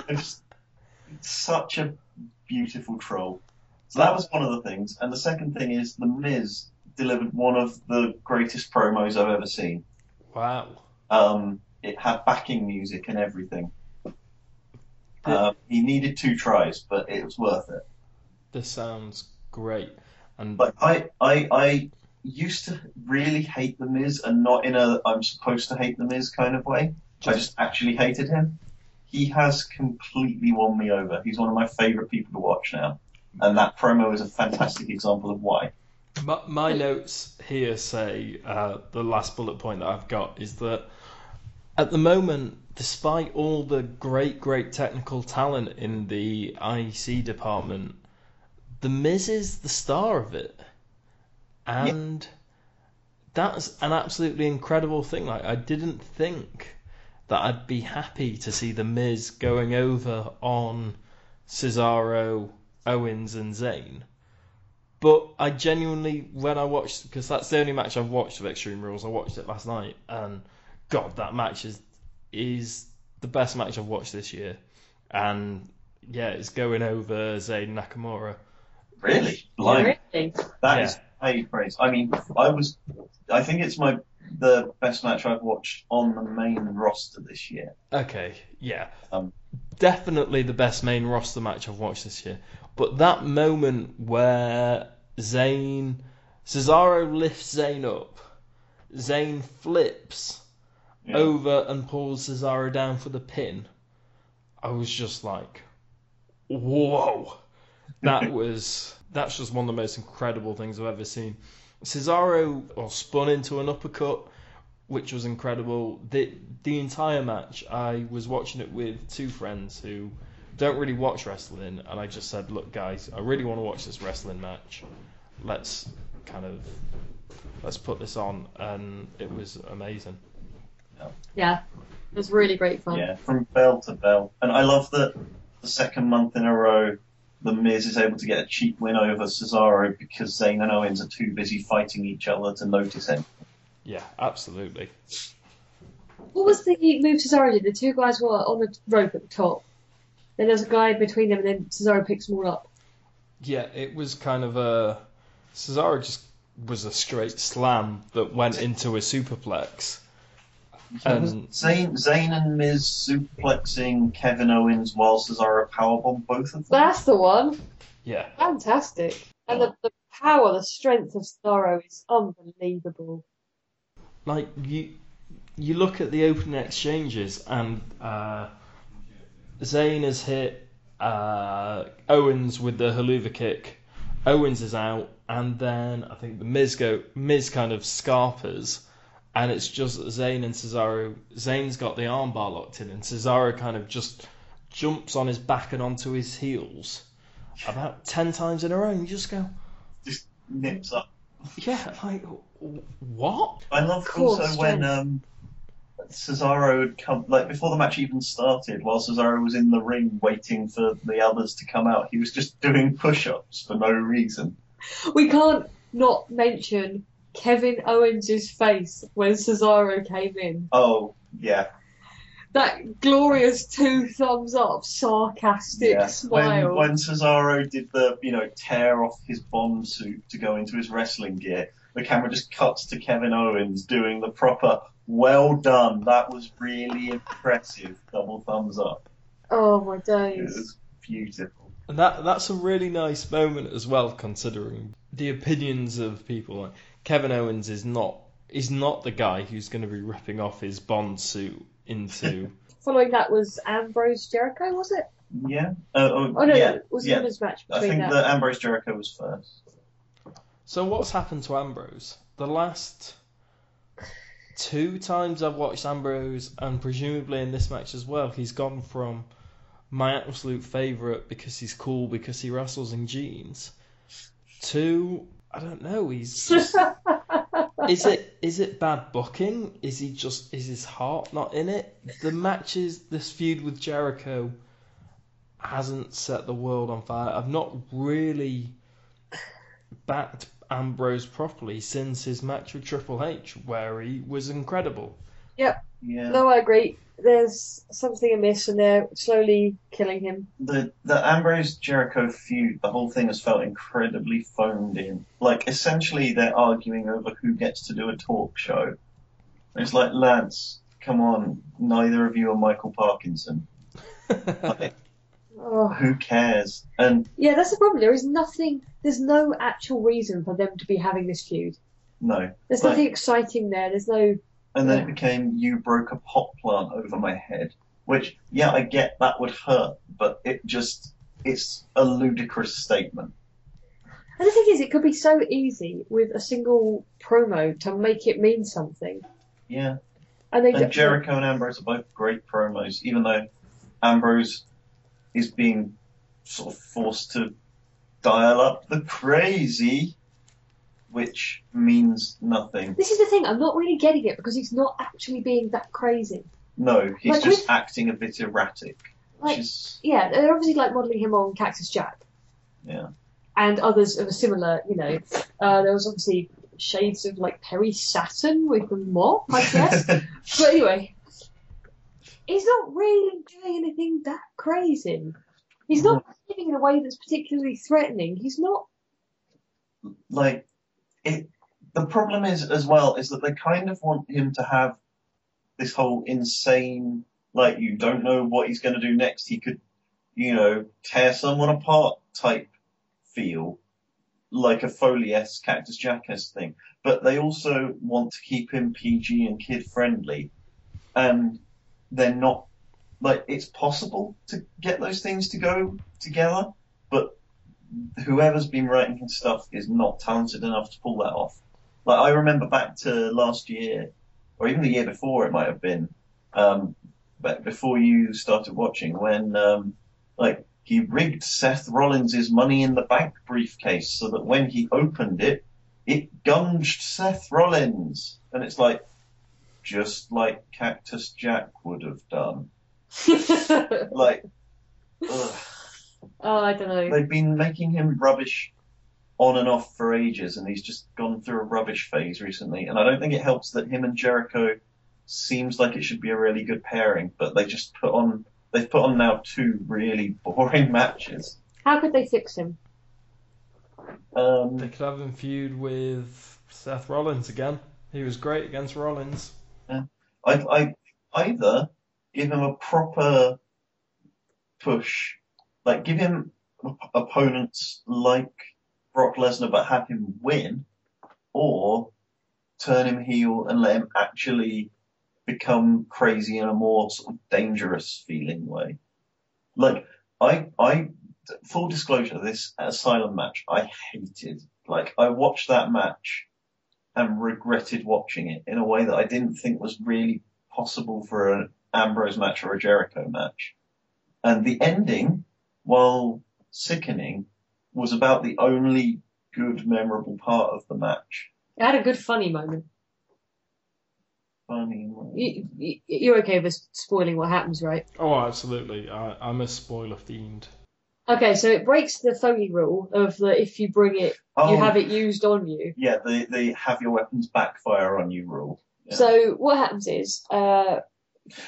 it's, it's such a beautiful troll. So that was one of the things. And the second thing is The Miz delivered one of the greatest promos I've ever seen. wow. Um, it had backing music and everything. Um, he needed two tries, but it was worth it. This sounds great. And Like I, I, I used to really hate The Miz, and not in a I'm supposed to hate The Miz kind of way. I just actually hated him. He has completely won me over. He's one of my favourite people to watch now, and that promo is a fantastic example of why. My, my notes here say uh, the last bullet point that I've got is that at the moment, despite all the great, great technical talent in the IC department, the Miz is the star of it, and that's an absolutely incredible thing. Like I didn't think that I'd be happy to see the Miz going over on Cesaro, Owens, and Zayn. But I genuinely, when I watched, because that's the only match I've watched of Extreme Rules, I watched it last night, and God, that match is is the best match I've watched this year, and yeah, it's going over Zayn Nakamura. Really, Blimey. really? That is Yeah. high praise. I mean, I was, I think it's my the best match I've watched on the main roster this year. Okay, yeah, Um, definitely the best main roster match I've watched this year. But that moment where Zayn, Cesaro lifts Zayn up, Zayn flips Yeah. over and pulls Cesaro down for the pin. I was just like, whoa, that was that's just one of the most incredible things I've ever seen. Cesaro or spun into an uppercut, which was incredible. The the entire match, I was watching it with two friends who don't really watch wrestling, and I just said, look, guys, I really want to watch this wrestling match. Let's kind of let's put this on, and it was amazing. Yeah, it was really great fun. Yeah, from bell to bell. And I love that the second month in a row, The Miz is able to get a cheap win over Cesaro because Zayn and Owens are too busy fighting each other to notice him. Yeah, absolutely. What was the move Cesaro did? The two guys were on the rope at the top. Then there's a guy between them, and then Cesaro picks them all up. Yeah, it was kind of a Cesaro just was a straight slam that went into a superplex. And Zayn, Zayn and Miz suplexing Kevin Owens while Cesaro powerbomb both of them. That's the one. yeah, Fantastic. And the, the power, the strength of Cesaro is unbelievable. like you you look at the opening exchanges and uh, Zayn has hit uh, Owens with the Helluva Kick. Owens is out, and then I think the Miz go Miz kind of scarpers, and it's just Zayn and Cesaro. Zayn's got the armbar locked in, and Cesaro kind of just jumps on his back and onto his heels about ten times in a row, and you just go, Just nips up. yeah, like what? I love Cool also when um, Cesaro had come, like before the match even started, while Cesaro was in the ring waiting for the others to come out, he was just doing push-ups for no reason. We can't not mention Kevin Owens' face when Cesaro came in. Oh, yeah. That glorious two thumbs up, sarcastic yeah. smile. When, when Cesaro did the, you know, tear off his Bond suit to go into his wrestling gear, the camera just cuts to Kevin Owens doing the proper, well done, that was really impressive, double thumbs up. Oh my days. It was beautiful. And that that's a really nice moment as well, considering the opinions of people. Like Kevin Owens is not is not the guy who's going to be ripping off his Bond suit into. Following that was Ambrose Jericho, was it? Yeah. Uh, oh, Oh no, yeah. it was yeah. women's match I think that. that Ambrose Jericho was first. so what's happened to Ambrose? The last two times I've watched Ambrose, and presumably in this match as well, he's gone from my absolute favourite because he's cool because he wrestles in jeans to I don't know. He's just is it is it bad booking? Is he just is his heart not in it? The matches, this feud with Jericho hasn't set the world on fire. I've not really backed Ambrose properly since his match with Triple H, where he was incredible. Yep. Yeah. no, I agree. There's something amiss, and they're slowly killing him. The the Ambrose Jericho feud, the whole thing has felt incredibly phoned in. Like essentially they're arguing over who gets to do a talk show. It's like, Lance, come on, neither of you are Michael Parkinson. Oh. Who cares? And Yeah, that's the problem. There is nothing. There's no actual reason for them to be having this feud. no. There's nothing exciting there. There's no. And then Yeah. it became you broke a pot plant over my head. Which, yeah, I get that would hurt, but it just it's a ludicrous statement. And the thing is, it could be so easy with a single promo to make it mean something. Yeah. And they And Jericho and Ambrose are both great promos, even though Ambrose is being sort of forced to dial up the crazy, which means nothing. This is the thing. I'm not really getting it because he's not actually being that crazy. No, he's Like just with- acting a bit erratic, Like, is yeah, they're obviously like modelling him on Cactus Jack. Yeah. And others of a similar, you know. Uh, there was obviously shades of like Perry Saturn with the mop, I guess. but anyway, he's not really doing anything that crazy. He's not behaving in a way that's particularly threatening. He's not. like it. The problem is as well is that they kind of want him to have this whole insane, like you don't know what he's going to do next. He could, you know, tear someone apart type feel, like a Foley-esque Cactus Jackass thing. But they also want to keep him PG and kid friendly, and they're not like it's possible to get those things to go together, but whoever's been writing his stuff is not talented enough to pull that off. Like I remember back to last year, or even the year before, it might have been, um, but before you started watching, when um, like he rigged Seth Rollins' Money in the Bank briefcase so that when he opened it, it gunged Seth Rollins, and it's like just like Cactus Jack would have done. Like, ugh. I don't know. they've been making him rubbish on and off for ages, and he's just gone through a rubbish phase recently. And I don't think it helps that him and Jericho seems like it should be a really good pairing, but they just put on they've put on now two really boring matches. How could they fix him? They Um, could have him feud with Seth Rollins again. He was great against Rollins. I, I either give him a proper push, like give him op- opponents like Brock Lesnar, but have him win, or turn him heel and let him actually become crazy in a more sort of dangerous feeling way. Like I, I, full disclosure, this Asylum match I hated. Like I watched that match and regretted watching it in a way that I didn't think was really possible for an Ambrose match or a Jericho match. And the ending, while sickening, was about the only good memorable part of the match. It had a good funny moment. Funny. You, you, you're okay with spoiling what happens, right? Oh, absolutely. I, I'm a spoiler fiend. Okay, so it breaks the phony rule of that if you bring it, Oh, you have it used on you. Yeah, the the have your weapons backfire on you rule. Yeah. So what happens is, uh,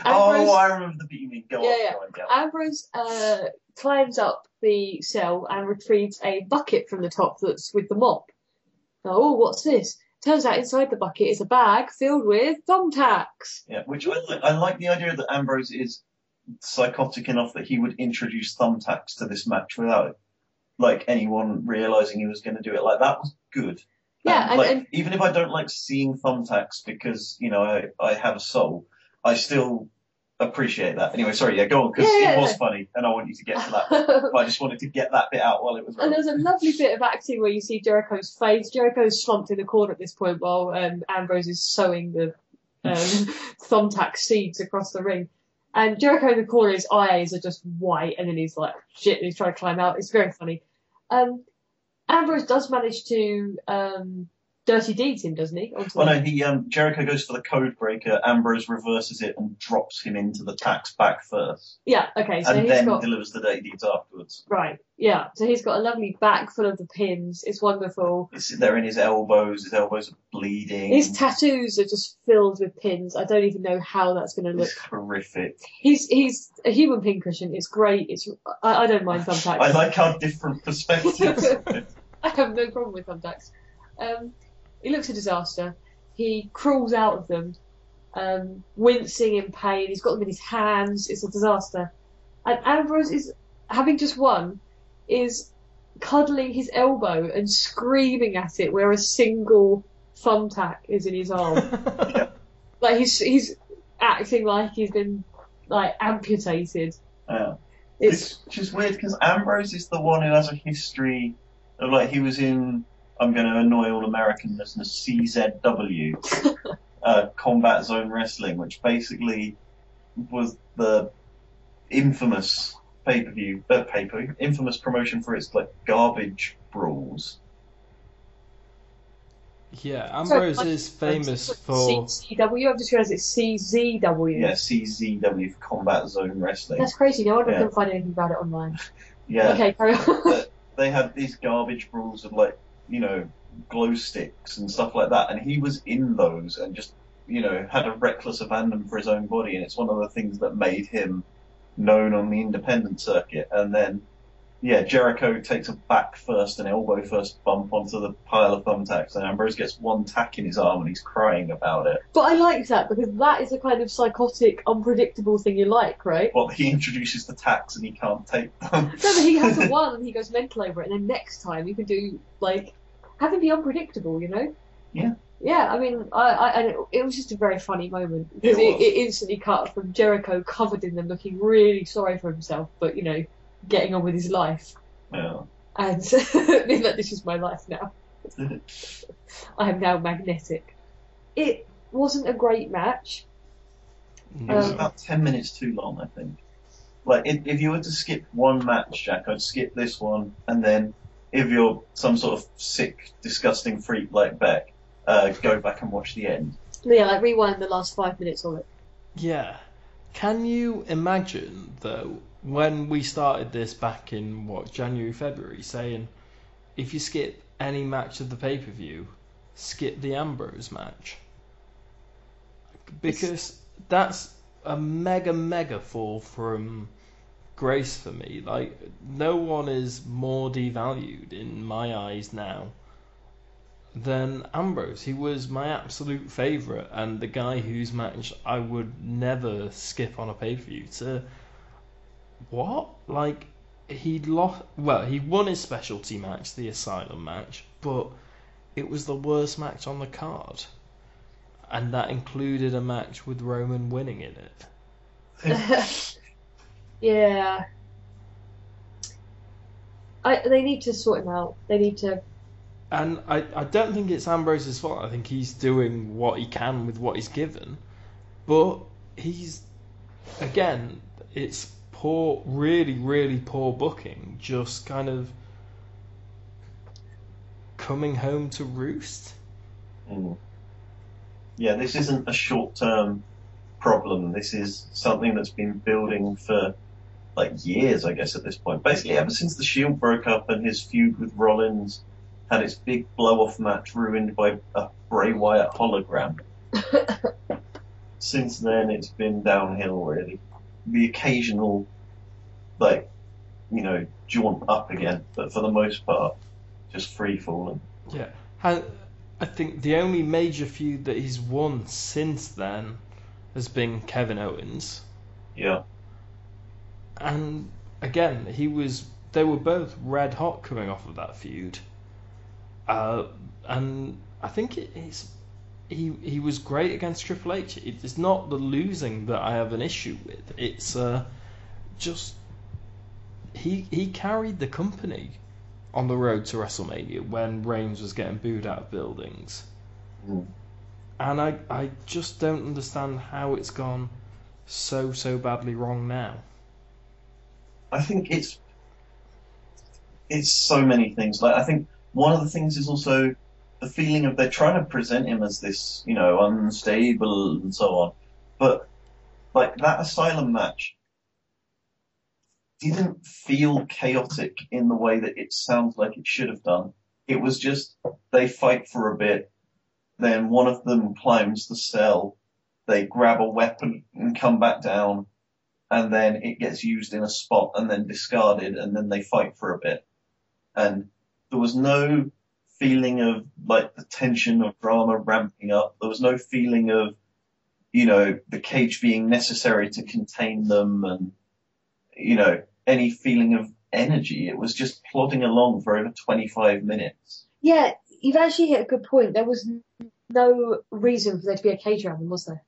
Ambrose, oh, I remember the bit you mean. Go Yeah, on, yeah. go on, yeah. Ambrose uh, climbs up the cell and retrieves a bucket from the top that's with the mop. Oh, what's this? Turns out inside the bucket is a bag filled with thumbtacks. Yeah, which I like. I like the idea that Ambrose is psychotic enough that he would introduce thumbtacks to this match without like anyone realizing he was going to do it. Like that was good. Yeah, Um, and, like, and even if I don't like seeing thumbtacks because you know I, I have a soul, I still appreciate that. Anyway, sorry, yeah, go on because Yeah, it was funny and I want you to get to that. but I just wanted to get that bit out while it was. And there's a lovely bit of acting where you see Jericho's face. Jericho's slumped in the corner at this point while um, Ambrose is sowing the um, thumbtack seeds across the ring. And Jericho in the corner, his eyes are just white, and then he's like, shit, and he's trying to climb out. It's very funny. Um, Ambrose does manage to um, dirty deeds him, doesn't he? Onto Well, no, he um, Jericho goes for the code breaker. Ambrose reverses it and drops him into the tacks back first, Yeah, okay, so and he's then got. delivers the dirty deeds afterwards. Right, yeah, so he's got a lovely back full of the pins. It's wonderful. It's there in his elbows. His elbows are bleeding. His tattoos are just filled with pins. I don't even know how that's going to look It's horrific. He's he's a human pincushion. It's great. It's I, I don't mind thumbtacks. I like our different perspectives. I have no problem with thumbtacks. Um, he looks a disaster. He crawls out of them, um, wincing in pain. He's got them in his hands. It's a disaster. And Ambrose is having just won, is cuddling his elbow and screaming at it where a single thumbtack is in his arm. like he's he's acting like he's been like amputated. Yeah. It's It's just weird because Ambrose is the one who has a history of like he was in. I'm going to annoy all American listeners. CZW, uh, Combat Zone Wrestling, which basically was the infamous pay per view, uh, pay per view, infamous promotion for its like garbage brawls. Yeah, Sorry, Ambrose what- is famous for. CZW. I've just realised it's CZW. Yeah, CZW for Combat Zone Wrestling. That's crazy. No wonder I Yeah. couldn't find anything about it online. Yeah. Okay, carry on. they had these garbage brawls of like, you know, glow sticks and stuff like that, and he was in those and just, you know, had a reckless abandon for his own body, and it's one of the things that made him known on the independent circuit. And then, yeah, Jericho takes a back first and elbow first bump onto the pile of thumbtacks, and Ambrose gets one tack in his arm and he's crying about it. but I like that because that is a kind of psychotic, unpredictable thing you like, right? Well, he introduces the tacks and he can't take them. No, but he has a one and he goes mental over it, and then next time you can do like have him be unpredictable, you know? Yeah. Yeah, I mean, I, I and it, it was just a very funny moment because It it, it instantly cut from Jericho covered in them, looking really sorry for himself, but you know, getting on with his life. Yeah. And being like, this is my life now. I am now magnetic. It wasn't a great match. It was Um, about 10 minutes too long, I think. Like, if, if you were to skip one match, Jack, I'd skip this one, and then if you're some sort of sick, disgusting freak like Bek, uh, go back and watch the end. Yeah, like rewind the last five minutes of it. Yeah. Can you imagine, though, when we started this back in, what, January, February, saying if you skip any match of the pay per view, skip the Ambrose match? Because that's a mega, mega fall from grace for me. Like, no one is more devalued in my eyes now than Ambrose. He was my absolute favourite and the guy whose match I would never skip on a pay per view. To what? Like he'd lost. Well, he won his specialty match, the Asylum match, but it was the worst match on the card, and that included a match with Roman winning in it. yeah. I, they need to sort him out. They need to. And I, I don't think it's Ambrose's fault. I think he's doing what he can with what he's given. But he's, again, it's poor, really, really poor booking. Just kind of coming home to roost. Mm. Yeah, this isn't a short term problem. This is something that's been building for like years, I guess, at this point. Basically, ever since the Shield broke up and his feud with Rollins had its big blow off match ruined by a Bray Wyatt hologram. since then, it's been downhill, really. The occasional, like, you know, jaunt up again, but for the most part, just free falling. Yeah. I, I think the only major feud that he's won since then has been Kevin Owens. Yeah. And again, he was they were both red hot coming off of that feud. Uh, and I think it is he he was great against Triple H. It's not the losing that I have an issue with. It's uh, just he he carried the company on the road to WrestleMania when Reigns was getting booed out of buildings. Mm. And I I just don't understand how it's gone so so badly wrong now. I think it's it's so many things. Like I think one of the things is also the feeling of they're trying to present him as this, you know, unstable and so on. But like that asylum match didn't feel chaotic in the way that it sounds like it should have done. It was just they fight for a bit, then one of them climbs the cell, they grab a weapon and come back down, and then it gets used in a spot and then discarded, and then they fight for a bit. And there was no feeling of like the tension of drama ramping up. There was no feeling of, you know, the cage being necessary to contain them and, you know, any feeling of energy. It was just plodding along for over 25 minutes. Yeah, you've actually hit a good point. There was no reason for there to be a cage around them, was there?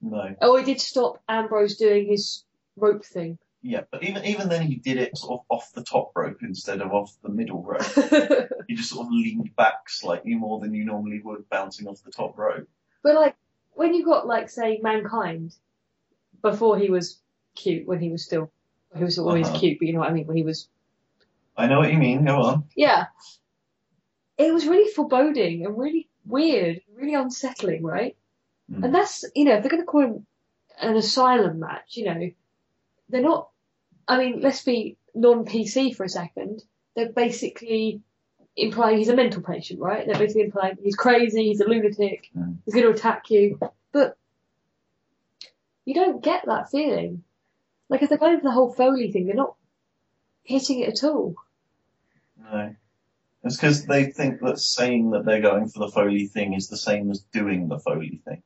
No. Oh, it did stop Ambrose doing his rope thing. Yeah, but even even then he did it sort of off the top rope instead of off the middle rope. he just sort of leaned back slightly more than you normally would bouncing off the top rope. But like when you got like say mankind before he was cute, when he was still he was always Uh-huh. cute, but you know what I mean. When he was I know what you mean. Go on. yeah, it was really foreboding and really weird, really unsettling, right? Mm. And that's you know if they're going to call him an asylum match, you know, they're not. I mean, let's be non-PC for a second. They're basically implying he's a mental patient, right? They're basically implying he's crazy, he's a lunatic, Mm. he's going to attack you. But you don't get that feeling. Like if they're going for the whole Foley thing, they're not hitting it at all. No. It's because they think that saying that they're going for the Foley thing is the same as doing the Foley thing.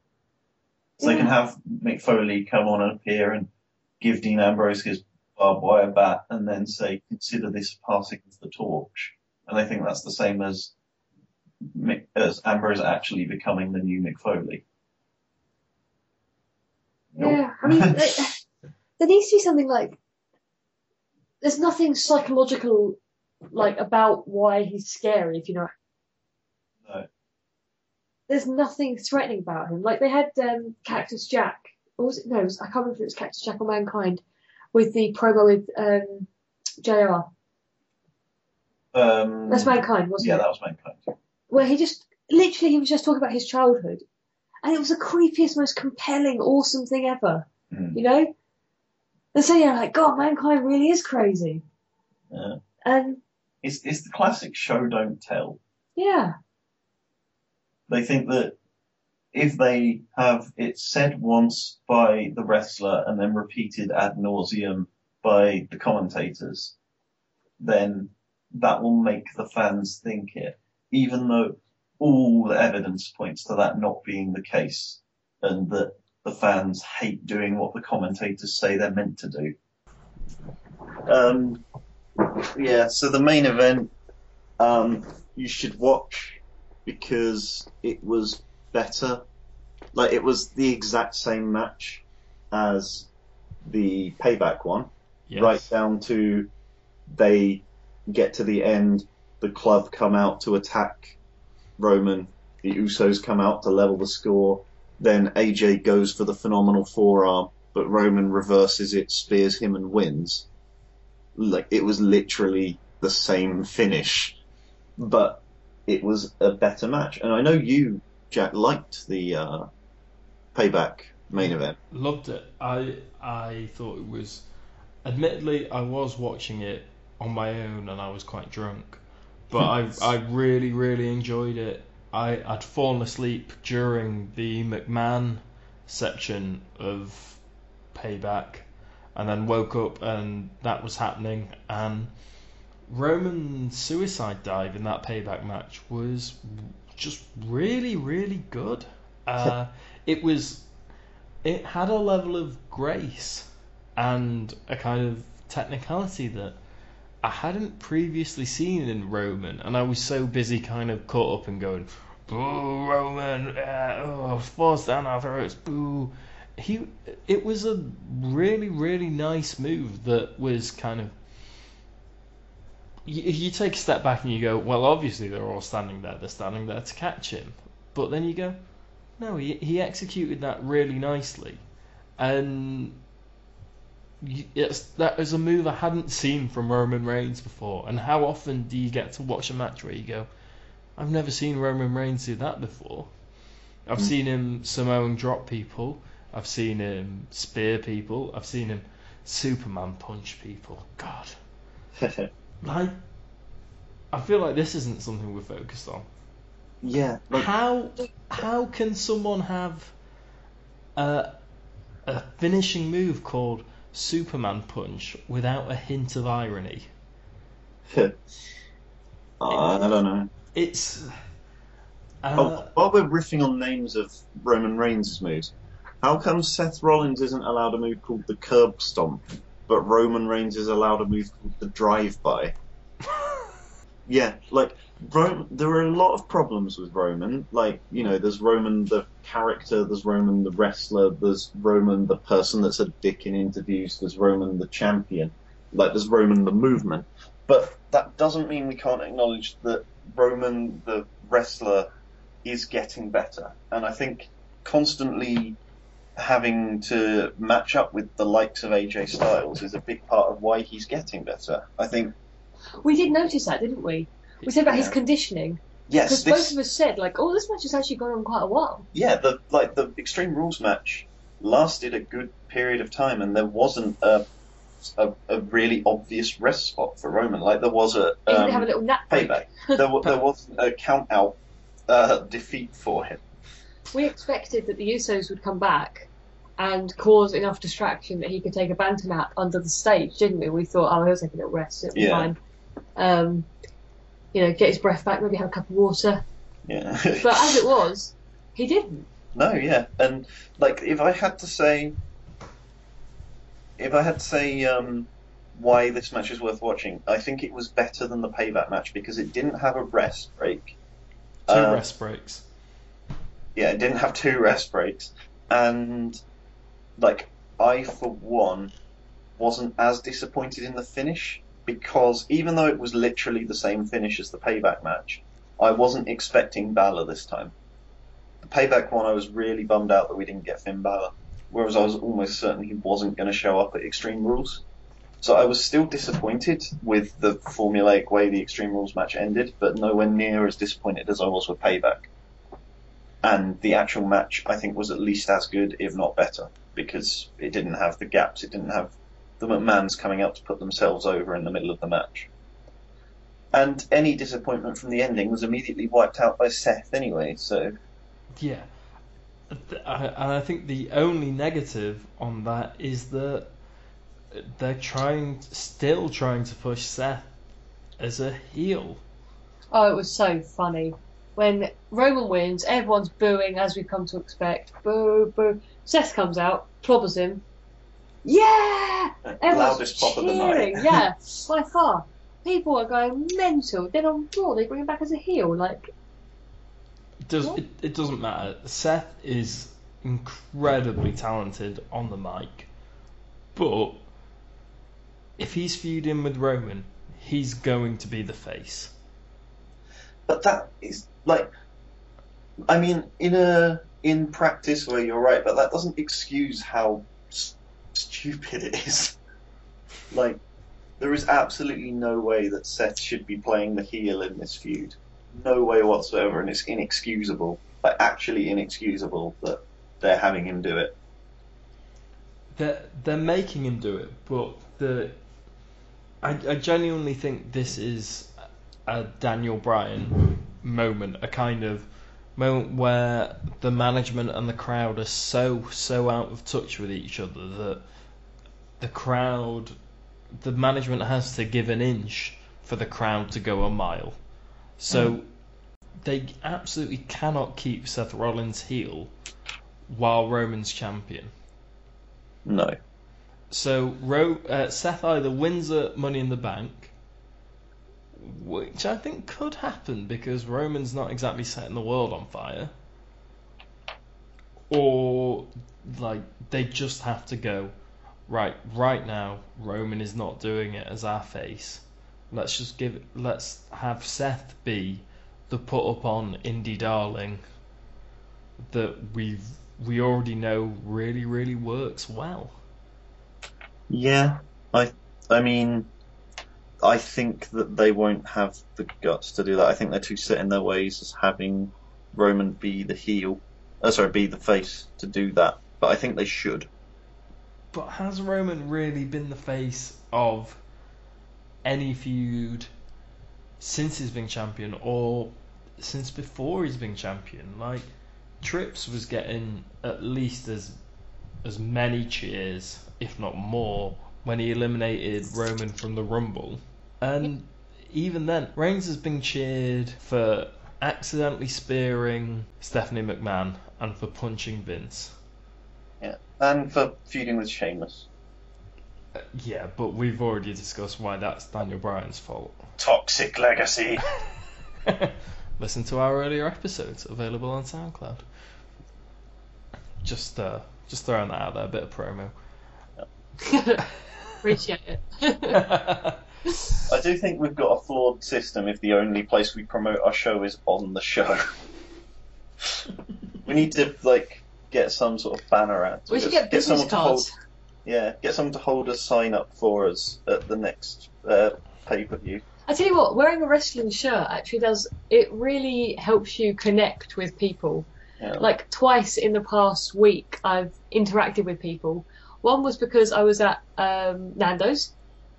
So they can have Mick Foley come on and appear and give Dean Ambrose his barbed wire bat and then say, consider this passing of the torch. And they think that's the same as Mick, as Ambrose actually becoming the new Mick Foley. Nope. Yeah, I mean, there needs to be something like. There's nothing psychological, like about why he's scary. If you know. No. There's nothing threatening about him. Like they had um, Cactus Jack. Or was it? No, it was, I can't remember if it was Cactus Jack or Mankind, with the promo with um, Jr. Um, That's Mankind, wasn't yeah, it? that was Mankind. Where he just literally he was just talking about his childhood, and it was the creepiest, most compelling, awesome thing ever. Mm. You know. And so you're like, God, Mankind really is crazy. Yeah. And It's, it's the classic show don't tell. yeah, They think that if they have it said once by the wrestler and then repeated ad nauseum by the commentators, then that will make the fans think it, even though all the evidence points to that not being the case and that the fans hate doing what the commentators say they're meant to do. Um, yeah, so the main event, um, you should watch because it was better. Like it was the exact same match as the payback one, Yes. right down to they get to the end, the club come out to attack Roman, the Usos come out to level the score, then AJ goes for the phenomenal forearm, but Roman reverses it, spears him and wins. Like it was literally the same finish, but it was a better match. And I know you Jack liked the uh, payback main event. Loved it. I I thought it was. Admittedly, I was watching it on my own and I was quite drunk, but I I really really enjoyed it. I I'd fallen asleep during the McMahon section of Payback, and then woke up and that was happening and. Roman's suicide dive in that payback match was just really, really good. Uh, it was, it had a level of grace and a kind of technicality that I hadn't previously seen in Roman, and I was so busy kind of caught up and going, "Boo, Roman! Uh, oh, force down our throats! Boo!" He, it was a really, really nice move that was kind of you, you take a step back and you go, well, obviously they're all standing there. They're standing there to catch him. But then you go, no, he he executed that really nicely, and it's that is a move I hadn't seen from Roman Reigns before. And how often do you get to watch a match where you go, I've never seen Roman Reigns do that before. I've Mm. seen him Samoan drop people. I've seen him spear people. I've seen him Superman punch people. God, like I feel like this isn't something we're focused on. yeah, like How how can someone have a a finishing move called Superman punch without a hint of irony? I don't know. It's uh, Oh, while we're riffing on names of Roman Reigns' moves, how come Seth Rollins isn't allowed a move called the curb stomp, but Roman Reigns is allowed a move called the drive by? Yeah, like there are a lot of problems with Roman. Like you know, there's Roman the character, there's Roman the wrestler, there's Roman the person that's a dick in interviews, there's Roman the champion, like there's Roman the movement. But that doesn't mean we can't acknowledge that Roman the wrestler is getting better, and I think constantly having to match up with the likes of AJ Styles is a big part of why he's getting better. I think We did notice that, didn't we? We said about his conditioning yes, because this both of us said like, "Oh, this match has actually gone on quite a while." yeah, the like the Extreme Rules match lasted a good period of time, and there wasn't a a, a really obvious rest spot for Roman. Like there was a didn't um, have a little nap payback. There, there wasn't a count out uh, defeat for him. We expected that the Usos would come back and cause enough distraction that he could take a banter nap under the stage, didn't we? We thought, oh, he'll take a little rest, it'll be Yeah. fine. Um, you know, get his breath back, maybe have a cup of water. Yeah. But as it was, he didn't. No, yeah, and like if I had to say, if I had to say um, why this match is worth watching, I think it was better than the payback match because it didn't have a rest break. two Uh, rest breaks. Yeah, it didn't have two rest breaks, and like I for one wasn't as disappointed in the finish because even though it was literally the same finish as the payback match, I wasn't expecting Balor this time. The payback one, I was really bummed out that we didn't get Finn Balor, whereas I was almost certain he wasn't going to show up at Extreme Rules. So I was still disappointed with the formulaic way the Extreme Rules match ended, but nowhere near as disappointed as I was with Payback. And the actual match, I think, was at least as good, if not better, because it didn't have the gaps, it didn't have the McMahons coming out to put themselves over in the middle of the match. And any disappointment from the ending was immediately wiped out by Seth anyway, so Yeah, I- and I think the only negative on that is that they're trying, still trying to push Seth as a heel. Oh, it was so funny. When Roman wins, everyone's booing as we've come to expect. Boo, boo. Seth comes out, clobbers him. Yeah! Everyone's loudest pop of the cheering. night. yeah, by far. People are going mental. Then on Raw, they bring him back as a heel. Like, It does it, it doesn't matter. Seth is incredibly talented on the mic, but if he's feuding with Roman, he's going to be the face. But that is like, I mean, in a in practice where you're right, but that doesn't excuse how s- stupid it is. Like, there is absolutely no way that Seth should be playing the heel in this feud. no way whatsoever, and it's inexcusable, like actually inexcusable that they're having him do it. they're they're making him do it, but the I, I genuinely think this is a Daniel Bryan moment, a kind of moment where the management and the crowd are so so out of touch with each other that the crowd, the management has to give an inch for the crowd to go a mile. So they absolutely cannot keep Seth Rollins heel while Roman's champion. No. So Ro- uh, Seth either wins a Money in the Bank, which I think could happen because Roman's not exactly setting the world on fire, or like they just have to go right. Right now, Roman is not doing it as our face. Let's just give. Let's have Seth be the put up on indie darling that we've we already know really really works well. Yeah, I I mean, I think that they won't have the guts to do that. I think they're too set in their ways as having Roman be the heel, uh, sorry, be the face to do that. But I think they should. But has Roman really been the face of any feud since he's been champion or since before he's been champion? Like Trips was getting at least as as many cheers, if not more, when he eliminated Roman from the Rumble. And even then, Reigns has been cheered for accidentally spearing Stephanie McMahon and for punching Vince. Yeah, and for feuding with Sheamus. Uh, Yeah, but we've already discussed why that's Daniel Bryan's fault. Toxic legacy. Listen to our earlier episodes, available on SoundCloud. Just, uh, just throwing that out there, a bit of promo. Appreciate it. I do think we've got a flawed system if the only place we promote our show is on the show. we need to like get some sort of banner out. we should get business someone to hold. Yeah, get someone to hold a sign up for us at the next uh, pay per view. I tell you what, wearing a wrestling shirt actually does. It really helps you connect with people. Yeah. Like twice in the past week, I've interacted with people. One was because I was at um, Nando's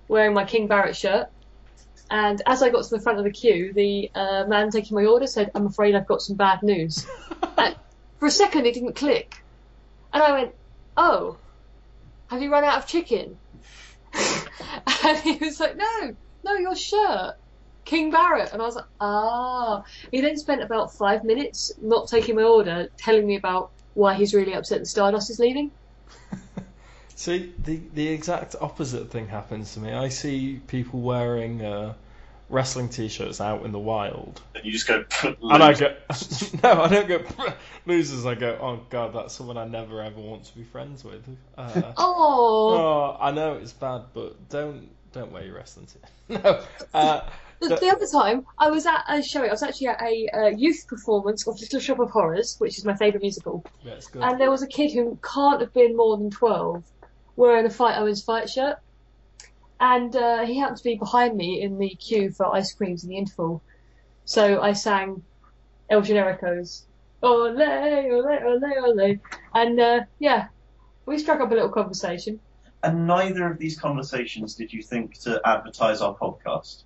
wearing my King Barrett shirt, and as I got to the front of the queue, the uh, man taking my order said, "I'm afraid I've got some bad news." and for a second, it didn't click, and I went, "Oh, have you run out of chicken?" and he was like, "No, no, your shirt." King Barrett, and I was like, ah. He then spent about five minutes not taking my order, telling me about why he's really upset that Stardust is leaving. See, the the exact opposite thing happens to me. I see people wearing uh, wrestling t-shirts out in the wild, And you just go. and I go, no, I don't go losers. I go, oh god, that's someone I never ever want to be friends with. Uh, Oh, oh, I know it's bad, but don't don't wear your wrestling t. no, uh, the, the- the other time I was at a show. I was actually at a uh, youth performance of Little Shop of Horrors, which is my favourite musical. yeah, it's good. And there was a kid who can't have been more than 12 wearing a Fight Owens fight shirt. And uh, he happened to be behind me in the queue for ice creams in the interval. So I sang El Generico's Ole, ole, ole, ole. And uh, yeah, we struck up a little conversation. And neither of these conversations did you think to advertise our podcast.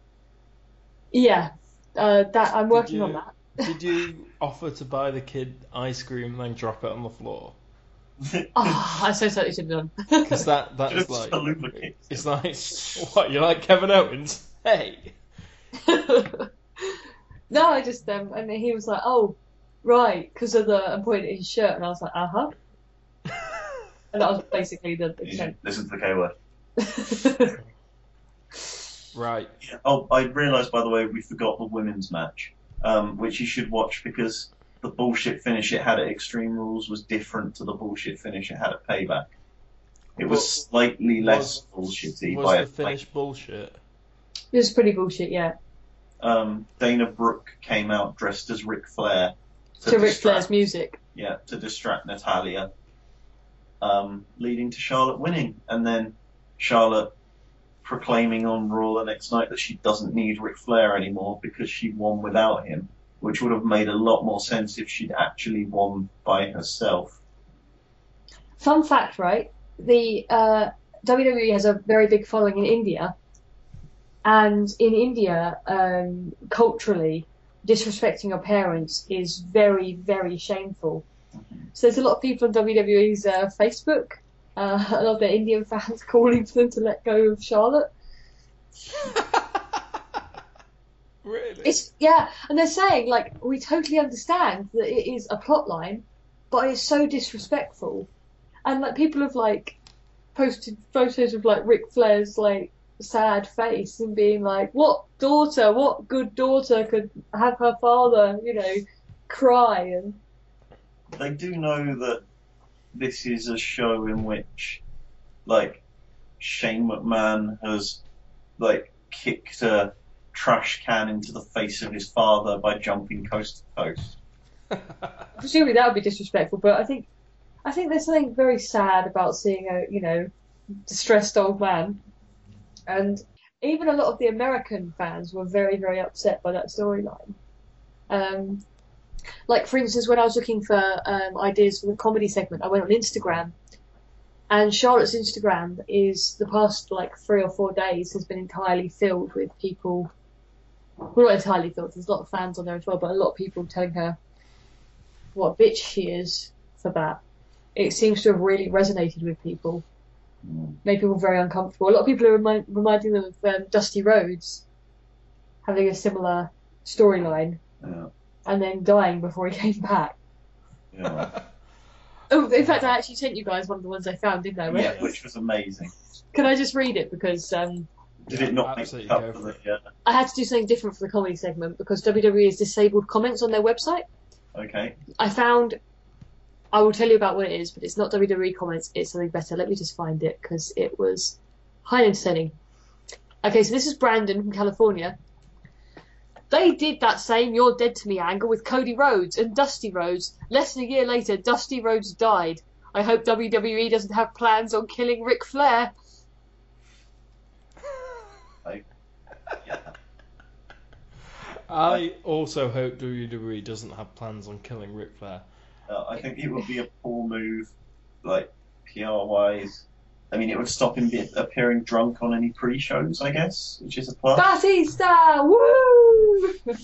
Yeah, uh, that I'm working you- on that. Did you offer to buy the kid ice cream and then drop it on the floor? Oh, I so certainly should have done. Because that that is like a lubricant. it's like what you like Kevin Owens? Hey. no, I just um, and he was like, "Oh, right," because of the and pointed at his shirt, and I was like, "Uh huh," and that was basically the extent. Listen to the K word. Right. Oh, I realised, by the way, we forgot the women's match, um, which you should watch because the bullshit finish it had at Extreme Rules was different to the bullshit finish it had at Payback. It was Was- slightly less bullshitty Was by the a finish bullshit? It was pretty bullshit, yeah. Um, Dana Brooke came out dressed as Ric Flair To Ric distract- Flair's music. yeah, to distract Natalya, um, leading to Charlotte winning, and then Charlotte proclaiming on Raw the next night that she doesn't need Ric Flair anymore because she won without him. Which would have made a lot more sense if she'd actually won by herself. Fun fact, right? The uh, WWE has a very big following in India, and in India, um, culturally, disrespecting your parents is very, very shameful. So there's a lot of people on WWE's uh, Facebook, uh, a lot of their Indian fans calling for them to let go of Charlotte. really? It's yeah, and they're saying like we totally understand that it is a plot line, but it's so disrespectful, and like people have like posted photos of like Ric Flair's like sad face and being like, what daughter, what good daughter could have her father, you know, cry and They do know that this is a show in which, like, Shane McMahon has, like, kicked a trash can into the face of his father by jumping coast to coast. presumably that would be disrespectful, but I think I think there's something very sad about seeing a you know distressed old man, and even a lot of the American fans were very very upset by that storyline. Um, like for instance, when I was looking for um, ideas for the comedy segment, I went on Instagram, and Charlotte's Instagram is the past like three or four days has been entirely filled with people. Well, not entirely filled. There's a lot of fans on there as well, but a lot of people telling her what a bitch she is for that. It seems to have really resonated with people, Mm. made people very uncomfortable. A lot of people are remi- reminding them of um, Dusty Rhodes having a similar storyline Yeah, and then dying before he came back. yeah. Oh, in fact, I actually sent you guys one of the ones I found, didn't I? yeah, which was amazing. Can I just read it because um, Did it not make Absolutely go for for the? Uh, I had to do something different for the comedy segment because WWE has disabled comments on their website. okay. I found. I will tell you about what it is, but it's not WWE comments. It's something better. Let me just find it because it was highly entertaining. Okay, so this is Brandon from California. They did that same "You're Dead to Me" angle with Cody Rhodes and Dusty Rhodes. Less than a year later, Dusty Rhodes died. I hope WWE doesn't have plans on killing Ric Flair. Yeah. I also hope WWE doesn't have plans on killing Ric Flair. Uh, I think it would be a poor move, like PR wise. I mean, it would stop him be- appearing drunk on any pre-shows, I guess, which is a plus. Batista, woo!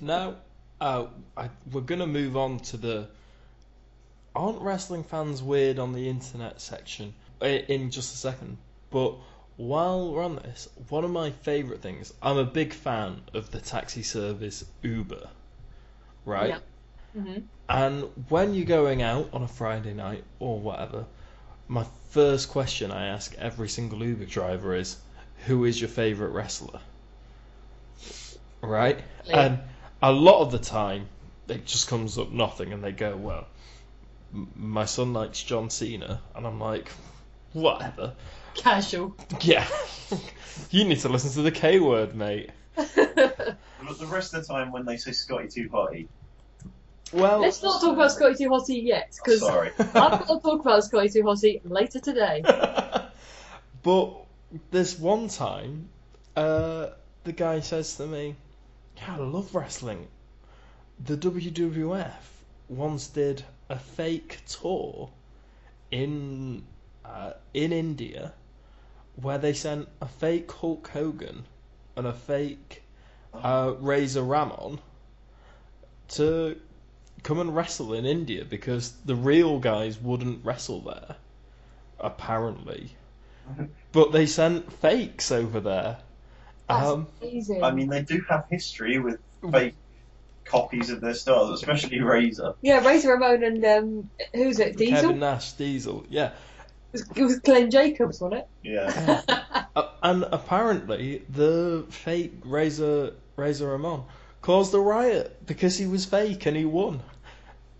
Now, uh, I, we're gonna move on to the. Aren't wrestling fans weird on the internet section in just a second? But while we're on this, one of my favourite things. I'm a big fan of the taxi service Uber, right? Yeah. hmm And when you're going out on a Friday night or whatever, my first question I ask every single Uber driver is, "Who is your favorite wrestler?" Right? Yeah. And a lot of the time, it just comes up nothing, and they go, "Well, my son likes John Cena," and I'm like, "Whatever." Casual. Yeah, you need to listen to the K word, mate. But the rest of the time, when they say Scotty Too Hotty, Well, Let's not talk about Scotty Too Hotty yet, because I'm sorry. going to talk about Scotty Too Hotty later today. but this one time, uh, the guy says to me, "Yeah, I love wrestling. The WWF once did a fake tour in uh, in India where they sent a fake Hulk Hogan and a fake uh, Razor Ramon to come and wrestle in India because the real guys wouldn't wrestle there, apparently. But they sent fakes over there. That's Um, amazing. I mean, they do have history with fake copies of their stars, especially Razor. yeah, Razor Ramon and um, who's it? Diesel. Kevin Nash, Diesel, yeah. It was, it was Glenn Jacobs, wasn't it? Yeah. Uh, and apparently, the fake Razor Razor Ramon caused a riot because he was fake and he won.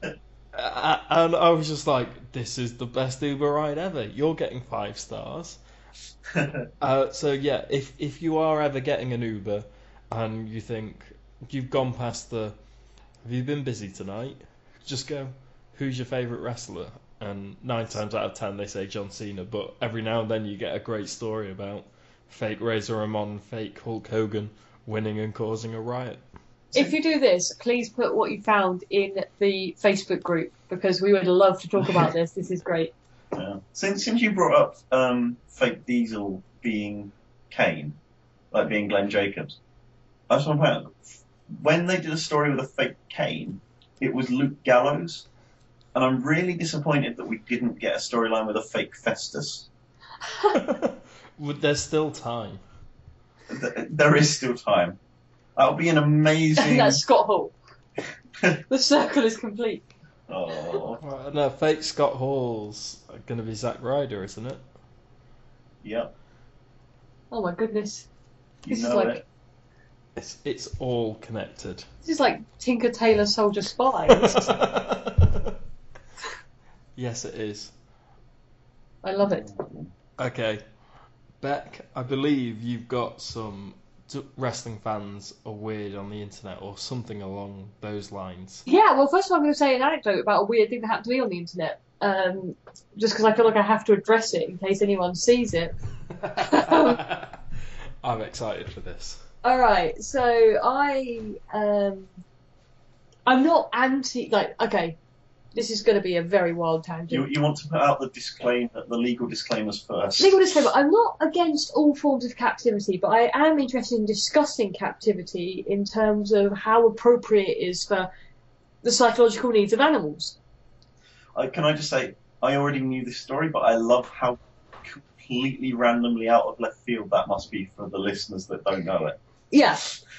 Uh, and I was just like, "This is the best Uber ride ever. You're getting five stars." Uh, so yeah, if if you are ever getting an Uber and you think you've gone past the, have you been busy tonight? Just go, who's your favourite wrestler? And nine times out of ten they say John Cena, but every now and then you get a great story about fake Razor Ramon, fake Hulk Hogan winning and causing a riot. If you do this, please put what you found in the Facebook group because we would love to talk about this. This is great. Yeah. Since since you brought up um, fake Diesel being Kane, like being Glenn Jacobs, I just want to point out when they did a story with a fake Kane, it was Luke Gallows, and I'm really disappointed that we didn't get a storyline with a fake Festus. Would there's still time? Th- There is still time. That would be an amazing. That's Scott Hall. The circle is complete. oh, Uh, no, fake Scott Hall's going to be Zack Ryder, isn't it? yep. Oh my goodness. You This is know like it. It's it's all connected. this is like Tinker Tailor Soldier Spy. yes, it is. I love it. Okay, Bek, I believe you've got some wrestling fans are weird on the internet or something along those lines. Yeah, well, first of all, I'm going to say an anecdote about a weird thing that happened to me on the internet. Um, just because I feel like I have to address it in case anyone sees it. I'm excited for this. All right, so I um, I'm not anti like okay, this is going to be a very wild tangent. You, you want to put out the disclaimer, the legal disclaimers first. Legal disclaimer: I'm not against all forms of captivity, but I am interested in discussing captivity in terms of how appropriate it is for the psychological needs of animals. Uh, can I just say, I already knew this story, but I love how completely randomly out of left field that must be for the listeners that don't know it. Yeah.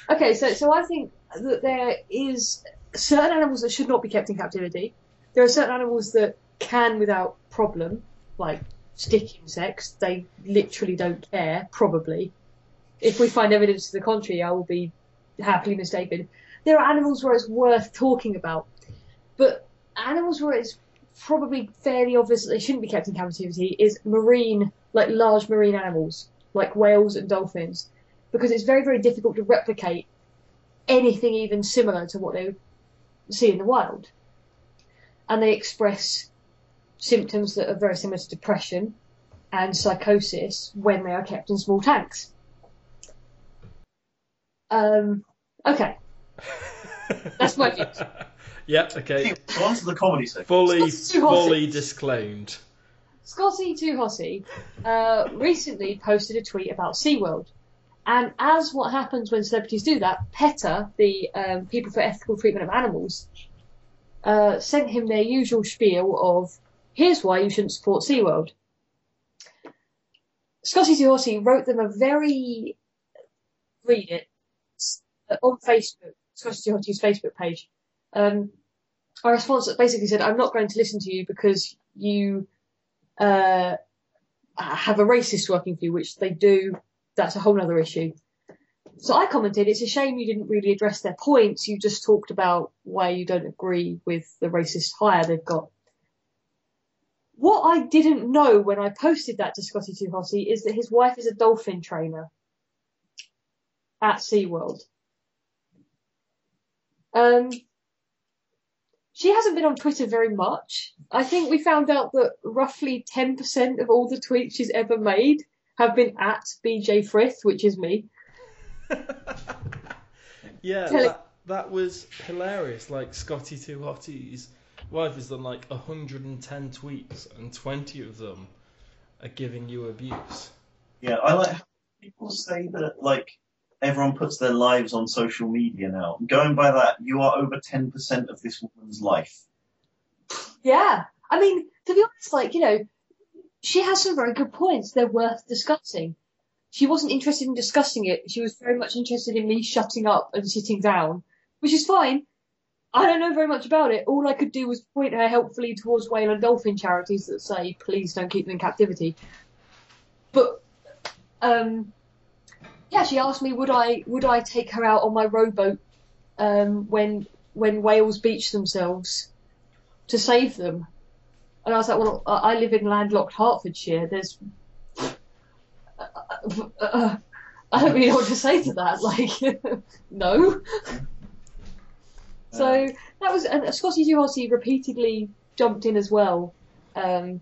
Okay, so so I think that there is certain animals that should not be kept in captivity. There are certain animals that can without problem, like stick insects. They literally don't care, probably. If we find evidence to the contrary, I will be happily mistaken. There are animals where it's worth talking about, but animals where it's probably fairly obvious that they shouldn't be kept in captivity is marine, like large marine animals, like whales and dolphins because it's very, very difficult to replicate anything even similar to what they see in the wild. And they express symptoms that are very similar to depression and psychosis when they are kept in small tanks. Um, okay, That's my views. Yep. Okay. On to the comedy section. Fully, It's too hot. fully disclaimed. Scotty Too Hotty uh, recently posted a tweet about SeaWorld. And as what happens when celebrities do that, PETA, the um, People for Ethical Treatment of Animals, uh, sent him their usual spiel of, here's why you shouldn't support SeaWorld. Scotty Too Hotty wrote them a very, read it, uh, on Facebook, Scotty Too Hotty's Facebook page. Um, a response that basically said, I'm not going to listen to you because you uh, have a racist working for you, which they do. That's a whole other issue. So I commented, it's a shame you didn't really address their points. You just talked about why you don't agree with the racist hire they've got. What I didn't know when I posted that to Scotty Hotty is that his wife is a dolphin trainer at SeaWorld. Um, she hasn't been on Twitter very much. I think we found out that roughly 10% of all the tweets she's ever made have been at BJ Frith, which is me. yeah, Tell that, that was hilarious. Like Scotty Too Hotties' wife has done like 110 tweets, and 20 of them are giving you abuse. Yeah, I like how people say that like everyone puts their lives on social media now. Going by that, you are over ten percent of this woman's life. Yeah. I mean, to be honest, like, you know, she has some very good points. They're worth discussing. She wasn't interested in discussing it. She was very much interested in me shutting up and sitting down, which is fine. I don't know very much about it. All I could do was point her helpfully towards whale and dolphin charities that say, please don't keep them in captivity. But, um, yeah, she asked me, would I, would I take her out on my rowboat, um, when, when whales beach themselves to save them? And I was like, well, I live in landlocked Hertfordshire. There's, uh, I don't really know what to say to that. Like, no. So that was, and Scotty Too Hotty repeatedly jumped in as well, um,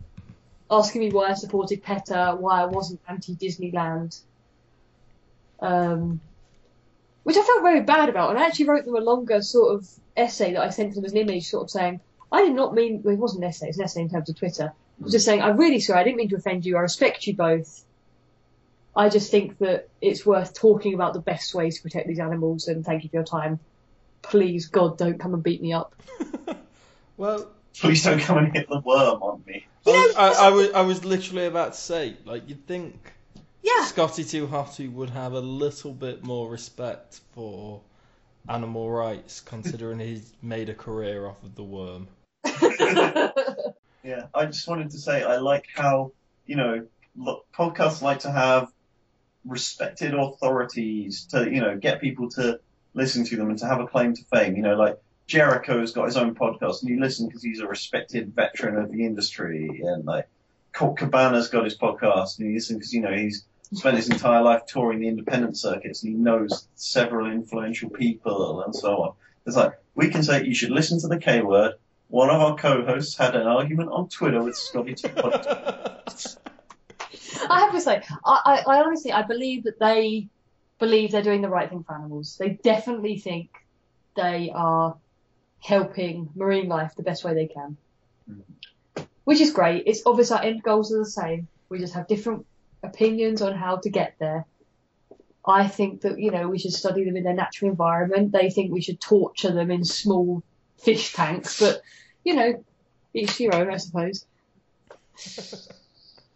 asking me why I supported PETA, why I wasn't anti-Disneyland. Um, which I felt very bad about. And I actually wrote them a longer sort of essay that I sent them as an image, sort of saying, I did not mean, well, it wasn't an essay, it's an essay in terms of Twitter. I was just saying, I'm really sorry, I didn't mean to offend you, I respect you both. I just think that it's worth talking about the best ways to protect these animals, and thank you for your time. Please, God, don't come and beat me up. well, Please don't come and hit the worm on me. I, was, I, I, was, I was literally about to say, like, you'd think Yeah. Scotty Too Hotty would have a little bit more respect for animal rights, considering he's made a career off of the worm. Yeah, I just wanted to say I like how, you know, podcasts like to have respected authorities to, you know, get people to listen to them and to have a claim to fame. You know, like Jericho's got his own podcast and you listen because he's a respected veteran of the industry and like Colt Cabana's got his podcast and you listen because, you know, he's spent his entire life touring the independent circuits and he knows several influential people and so on. It's like, we can say you should listen to the K word. One of our co-hosts had an argument on Twitter with Scotty. I have to say, I, I, I honestly, I believe that they believe they're doing the right thing for animals. They definitely think they are helping marine life the best way they can. Mm-hmm. Which is great. It's obvious our end goals are the same. We just have different opinions on how to get there. I think that, you know, we should study them in their natural environment. They think we should torture them in small fish tanks, but, you know, each to your own, I suppose.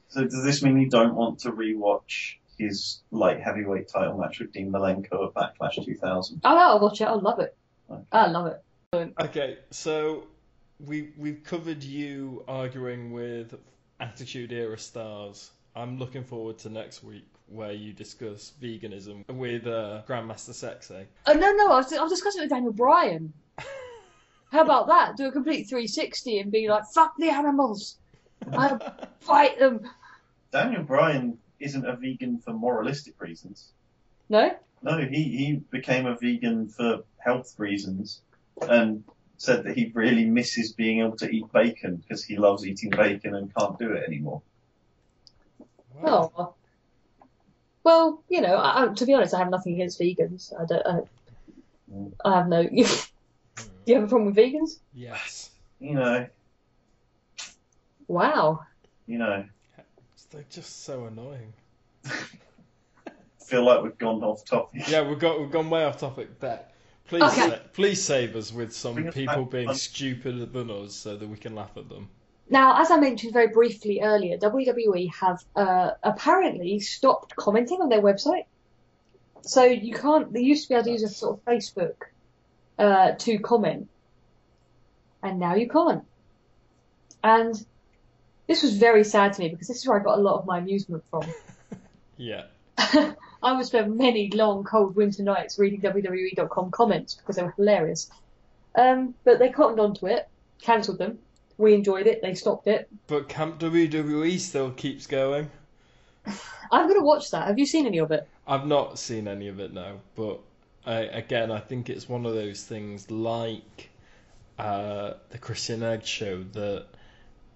So does this mean you don't want to rewatch his light heavyweight title match with Dean Malenko at Backlash 2000? Oh, I'll watch it. I'll love it. I love it. Okay, so we we've covered you arguing with Attitude Era stars. I'm looking forward to next week where you discuss veganism with uh, Grandmaster Sexy. Oh no, no, I was, I was discussing it with Daniel Bryan. How about that? Do a complete 360 and be like, "Fuck the animals, I fight them." Daniel Bryan isn't a vegan for moralistic reasons. No, No, he, he became a vegan for health reasons and said that he really misses being able to eat bacon because he loves eating bacon and can't do it anymore. Wow. oh. Well, you know, I, I- to be honest, I have nothing against vegans. I don't. I, mm. I have no. Do you have a problem with vegans? Yes. You know, Wow. you know, They're just so annoying. feel like we've gone off topic. Yeah, we've got we've gone way off topic. Bek, please Okay. sa- please save us with some Bring people being on- stupider than us so that we can laugh at them. Now, as I mentioned very briefly earlier, WWE have uh, apparently stopped commenting on their website. So you can't. They used to be able to use a sort of Facebook uh, to comment, and now you can't. And this was very sad to me because this is where I got a lot of my amusement from. Yeah. I would spend many long, cold winter nights reading WWE.com comments because they were hilarious. Um, but they cottoned onto it, cancelled them. We enjoyed it. They stopped it. But Camp WWE still keeps going. I'm gonna watch that. Have you seen any of it? I've not seen any of it now, but I, again, I think it's one of those things like uh, the Christian Edge show that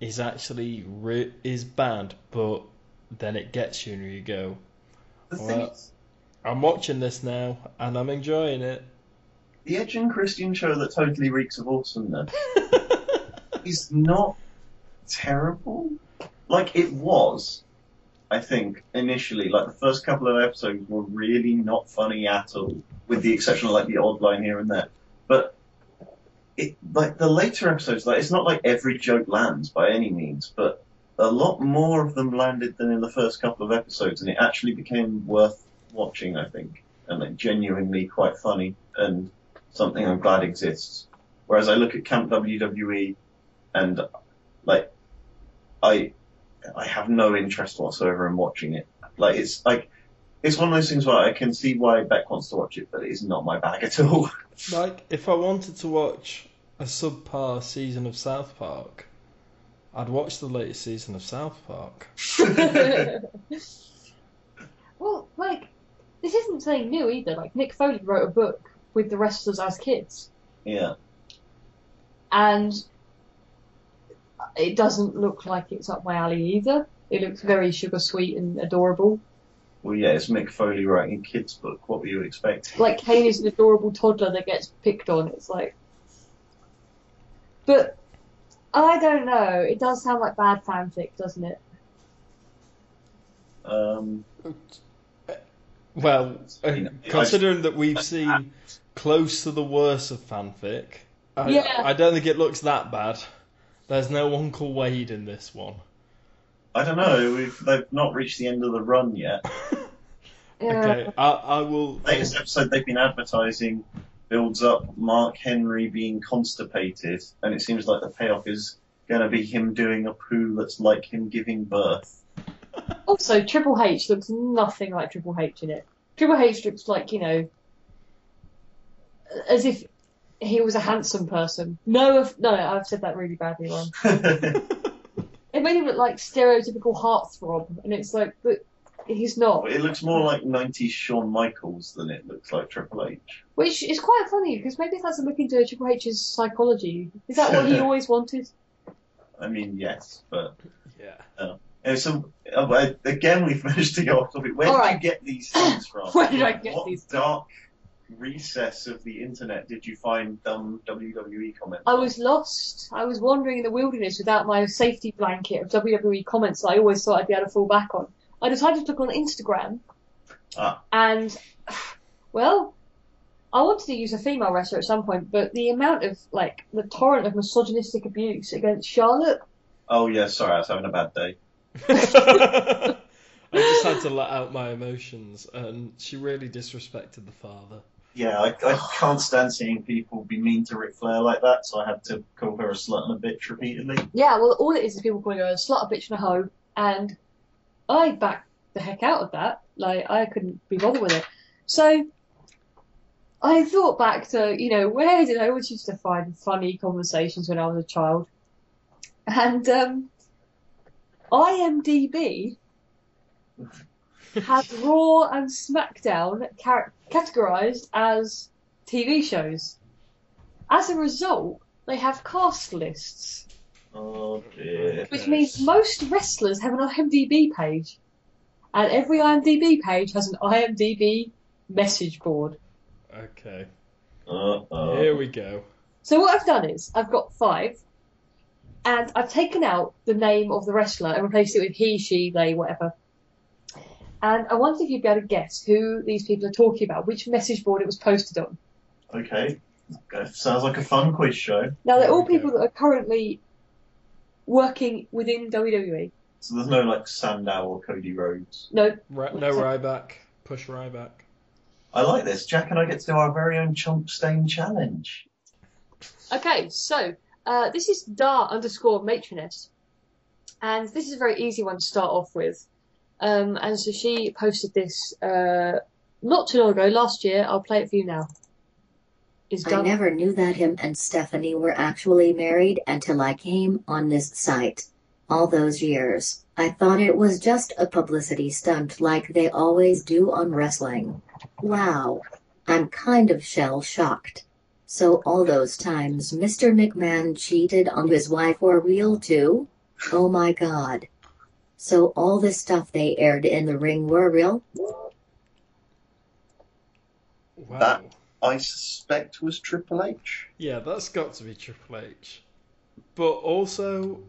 is actually re- is bad, but then it gets you and you go, Well- is, I'm watching this now and I'm enjoying it. the Edge and Christian show that totally reeks of awesomeness is not terrible. Like it was, I think, initially. Like the first couple of episodes were really not funny at all, with the exception of like the odd line here and there. But it like the later episodes, like it's not like every joke lands by any means, but a lot more of them landed than in the first couple of episodes, and it actually became worth watching, I think, and like genuinely quite funny and something I'm glad exists. Whereas I look at Camp WWE and like I I have no interest whatsoever in watching it. Like it's like it's one of those things where I can see why Bek wants to watch it, but it is not my bag at all. Like, if I wanted to watch a subpar season of South Park, I'd watch the latest season of South Park. well, like, this isn't something new either. Like, Mick Foley wrote a book with the wrestlers as kids, yeah. and it doesn't look like it's up my alley either. It looks very sugar sweet and adorable. Well, yeah, it's Mick Foley writing a kid's book. What were you expecting? Like Kane is an adorable toddler that gets picked on. It's like, but I don't know. It does sound like bad fanfic, doesn't it? Um, Well, You know, considering that we've seen close to the worst of fanfic, I, Yeah. I don't think it looks that bad. There's no Uncle Wade in this one. I don't know. We've they've not reached the end of the run yet. Okay, I, I will. Latest episode they've been advertising builds up Mark Henry being constipated, and it seems like the payoff is going to be him doing a poo that's like him giving birth. Also, Triple H looks nothing like Triple H in it. Triple H looks like, you know, as if he was a handsome person. No, if- no, I've said that really badly wrong. It made him look like stereotypical heartthrob, and it's like, but he's not. it looks more like 90s Shawn Michaels than it looks like Triple H. Which is quite funny, because maybe if that's a look into Triple H's psychology. Is that what he always wanted? I mean, yes, but Yeah. uh, so uh, again we've managed to go off topic. Where All did right. you get these things from? Where did I get what these? dark recess of the internet did you find dumb WWE comments? I was lost. I was wandering in the wilderness without my safety blanket of WWE comments that I always thought I'd be able to fall back on. I decided to look on Instagram, Ah. and well, I wanted to use a female wrestler at some point, but the amount of like the torrent of misogynistic abuse against Charlotte. Oh yeah, sorry, I was having a bad day. I just had to let out my emotions, and she really disrespected the father. Yeah, I, I can't stand seeing people be mean to Ric Flair like that, so I had to call her a slut and a bitch repeatedly. Yeah, well, all it is is people calling her a slut, a bitch, and a hoe, and I backed the heck out of that. Like, I couldn't be bothered with it. So, I thought back to, you know, where did I always used to find funny conversations when I was a child? And, um, IMDb had Raw and SmackDown ca- categorized as TV shows. As a result, they have cast lists. Oh dear. Which means most wrestlers have an IMDb page. And every IMDb page has an IMDb message board. Okay, Uh-oh. here we go. So what I've done is, I've got five, and I've taken out the name of the wrestler and replaced it with he, she, they, whatever. And I wondered if you'd be able to guess who these people are talking about, which message board it was posted on. Okay. Sounds like a fun quiz show. Now, they're all Okay. people that are currently working within WWE. So there's no like Sandow or Cody Rhodes. No, Ri- no Ryback. Push Ryback. I like this. Jack and I get to do our very own chump stain challenge. Okay, so uh, this is dar underscore matroness, and this is a very easy one to start off with. Um, and so she posted this uh, not too long ago, last year. I'll play it for you now. Is I never knew that him and Stephanie were actually married until I came on this site. All those years, I thought it was just a publicity stunt like they always do on wrestling. Wow. I'm kind of shell shocked. So all those times Mr. McMahon cheated on his wife were real too? Oh my god. So all the stuff they aired in the ring were real? Wow. That- I suspect was Triple H. Yeah, that's got to be Triple H. But also,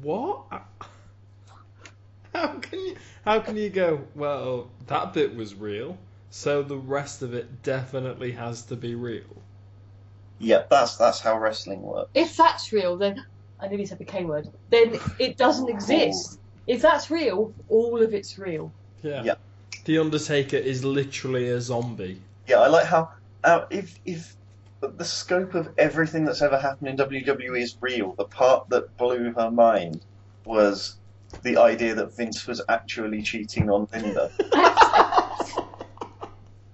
what? How can you? How can you go? Well, that bit was real, so the rest of it definitely has to be real. Yeah, that's that's how wrestling works. If that's real, then I nearly said the K word. Then it doesn't exist. If that's real, all of it's real. Yeah. Yeah. The Undertaker is literally a zombie. Yeah, I like how uh, if if the scope of everything that's ever happened in WWE is real, the part that blew her mind was the idea that Vince was actually cheating on Linda.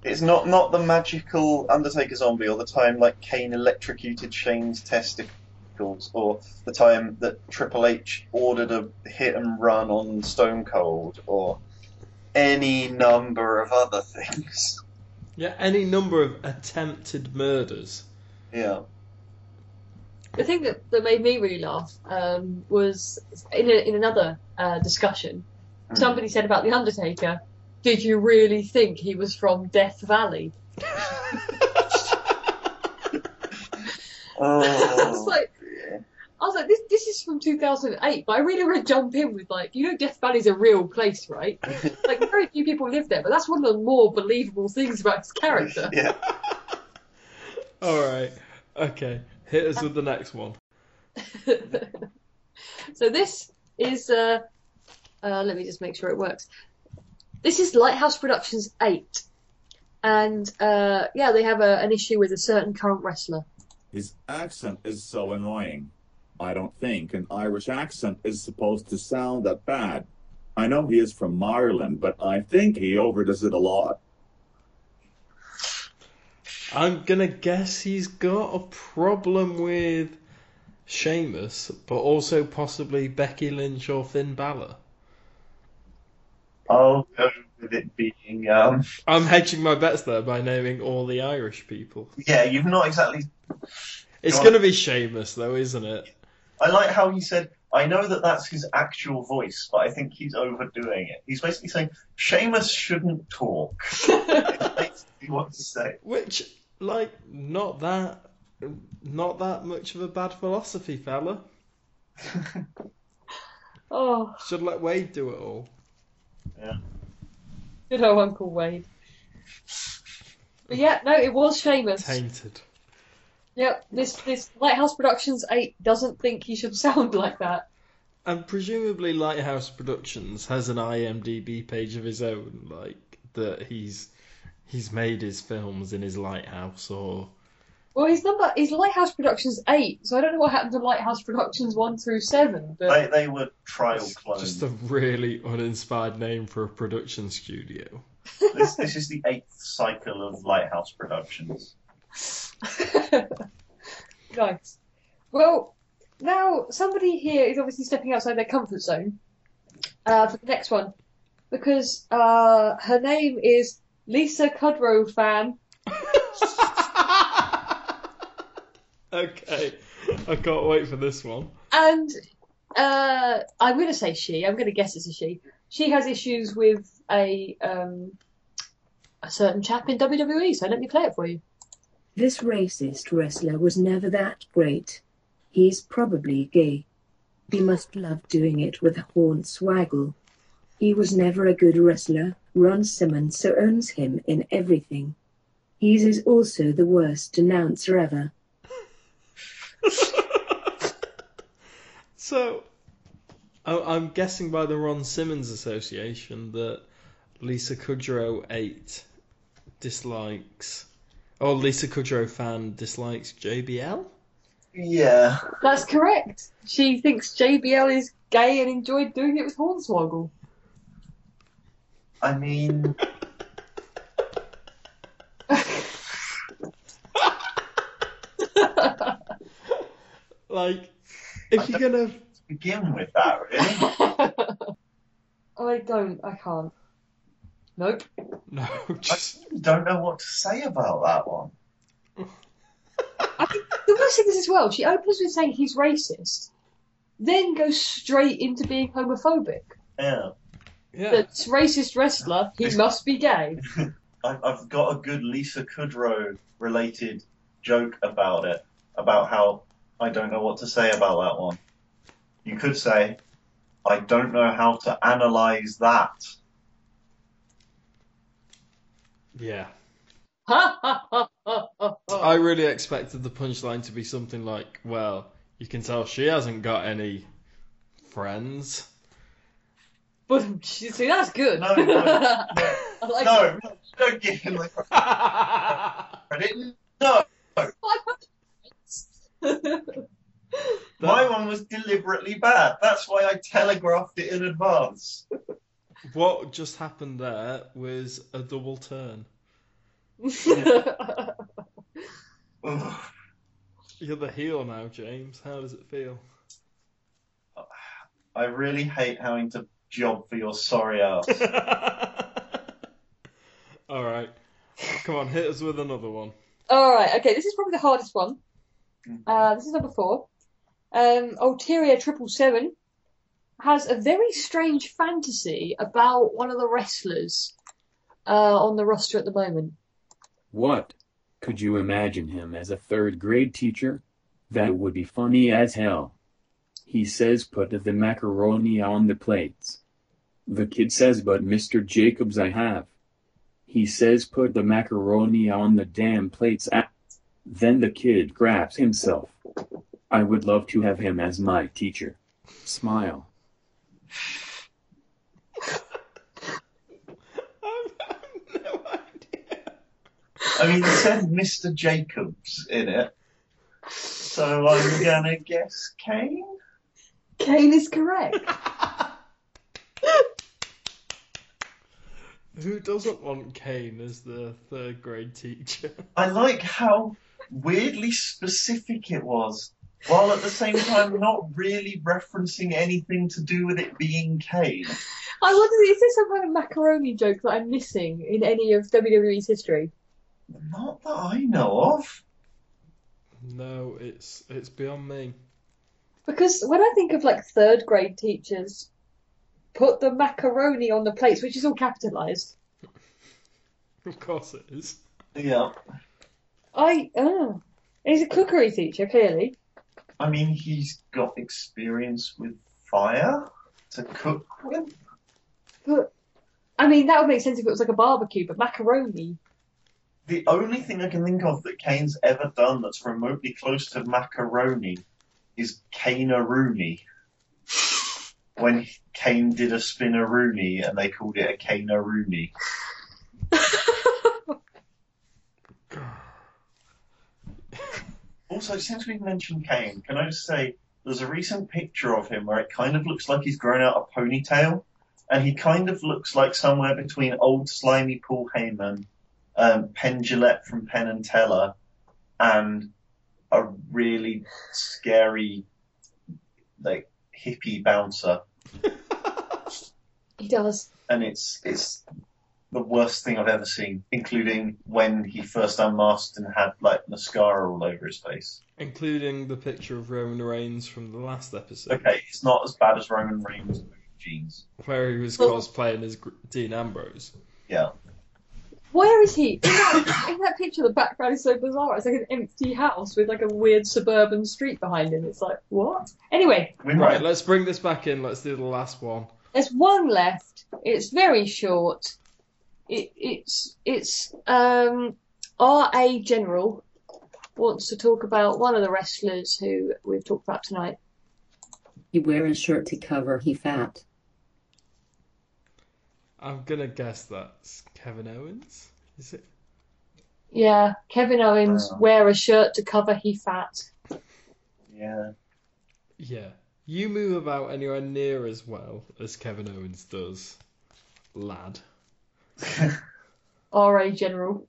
It's not not the magical Undertaker zombie or the time like Kane electrocuted Shane's testicles or the time that Triple H ordered a hit and run on Stone Cold or any number of other things. Yeah, any number of attempted murders. Yeah. The thing that, that made me really laugh um, was in, a, in another uh, discussion. somebody said about the Undertaker, "Did you really think he was from Death Valley?" I was Oh, like, dear. I was like, this this is from 2008, but I really want to jump in with like, you know, Death Valley's a real place, right? Like, very few people live there, but that's one of the more believable things about his character. yeah. All right. Okay. Hit us with the next one. so this is, uh, uh, let me just make sure it works. This is Lighthouse Productions 8. And, uh, yeah, they have a, an issue with a certain current wrestler. His accent is so annoying. I don't think an Irish accent is supposed to sound that bad. I know he is from Ireland, but I think he overdoes it a lot. I'm gonna guess he's got a problem with Sheamus, but also possibly Becky Lynch or Finn Balor. I'll go with it being. Um, I'm hedging my bets there by naming all the Irish people. yeah, you've not exactly. It's gonna be Sheamus though, isn't it? I like how he said. I know that that's his actual voice, but I think he's overdoing it. He's basically saying Sheamus shouldn't talk. It's basically what he's saying. Which, like, not that, not that much of a bad philosophy, fella. oh, Should let Wade do it all. Yeah. good old Uncle Wade. But yeah, no, it was Sheamus. Tainted. Yep, this this Lighthouse Productions 8 doesn't think he should sound like that. And presumably Lighthouse Productions has an IMDb page of his own, like that he's he's made his films in his lighthouse or Well, his number is Lighthouse Productions 8, so I don't know what happened to Lighthouse Productions 1 through 7, but They, they were trial clones. just a really uninspired name for a production studio. This, this is the eighth cycle of Lighthouse Productions. nice. Well, now somebody here is obviously stepping outside their comfort zone uh, for the next one because uh, her name is Lisa Kudrow fan. okay, I can't wait for this one. And uh, I'm going to say she. I'm going to guess it's a she. She has issues with a um, a certain chap in WWE. So let me play it for you. This racist wrestler was never that great. He's probably gay. He must love doing it with a Hornswoggle. He was never a good wrestler. Ron Simmons so owns him in everything. He's is also the worst announcer ever. So, I'm guessing by the Ron Simmons Association that Lisa Kudrow 8 dislikes, or Lisa Kudrow fan dislikes JBL? Yeah. That's correct. She thinks JBL is gay and enjoyed doing it with Hornswoggle. I mean, Like, if you're gonna. begin with that, really. I don't. I can't. Nope. No, just. don't know what to say about that one. I think the worst thing is as well. She opens with saying he's racist, then goes straight into being homophobic. Yeah. Yeah. The racist wrestler, he must be gay. I've, I've got a good Lisa Kudrow related joke about it, about how I don't know what to say about that one. You could say, I don't know how to analyze that. Yeah. I really expected the punchline to be something like, well, you can tell she hasn't got any friends. But see, that's good. No, no, no. I like no, no, don't give him the credit. No, my one was deliberately bad. That's why I telegraphed it in advance. What just happened there was a double turn. You're the heel now, James. How does it feel? I really hate having to job for your sorry ass. All right. Come on, hit us with another one. All right. Okay. This is probably the hardest one. Uh, this is number four. Um, Ulterior triple seven has a very strange fantasy about one of the wrestlers uh, on the roster at the moment. What? Could you imagine him as a third grade teacher? That would be funny as hell. He says put the macaroni on the plates. The kid says but Mr. Jacobs I have. He says put the macaroni on the damn plates. Then the kid grabs himself. I would love to have him as my teacher. Smile. I've no idea. I mean, it said Mr. Jacobs in it, so I'm gonna guess Kane. Kane is correct. Who doesn't want Kane as the third grade teacher? I like how weirdly specific it was, while at the same time not really referencing anything to do with it being Kane. I wonder, is there some kind of macaroni joke that I'm missing in any of WWE's history? Not that I know of. No, it's it's beyond me. Because when I think of like third grade teachers, put the macaroni on the plates, which is all capitalised. Of course it is. Yeah. I oh, he's a cookery teacher clearly. I mean, he's got experience with fire to cook with. But I mean, that would make sense if it was like a barbecue, but macaroni. The only thing I can think of that Kane's ever done that's remotely close to macaroni is Kane-a-rooney. When Kane did a spin-a-rooney and they called it a Kane-a-rooney. Also, since we've mentioned Kane, can I just say there's a recent picture of him where it kind of looks like he's grown out a ponytail, and he kind of looks like somewhere between old slimy Paul Heyman, um, Penn Jillette from Penn and Teller, and a really scary, like hippie bouncer. He does. and it's it's the worst thing I've ever seen, including when he first unmasked and had like mascara all over his face. Including the picture of Roman Reigns from the last episode, Okay, it's not as bad as Roman Reigns' jeans. where he was Well- cosplaying as Dean Ambrose. Yeah, Where is he? In that, in that picture, the background is so bizarre. It's like an empty house with like a weird suburban street behind him. It's like, what? Anyway, Right, let's bring this back in. Let's do the last one. there's one left. It's very short. It, it's it's um R.A. General wants to talk about one of the wrestlers who we've talked about tonight. He wear a shirt to cover he fat. I'm gonna guess that's Kevin Owens. Is it? Yeah, Kevin Owens Oh. wear a shirt to cover he fat. Yeah, Yeah. You move about anywhere near as well as Kevin Owens does, lad. R.A. General.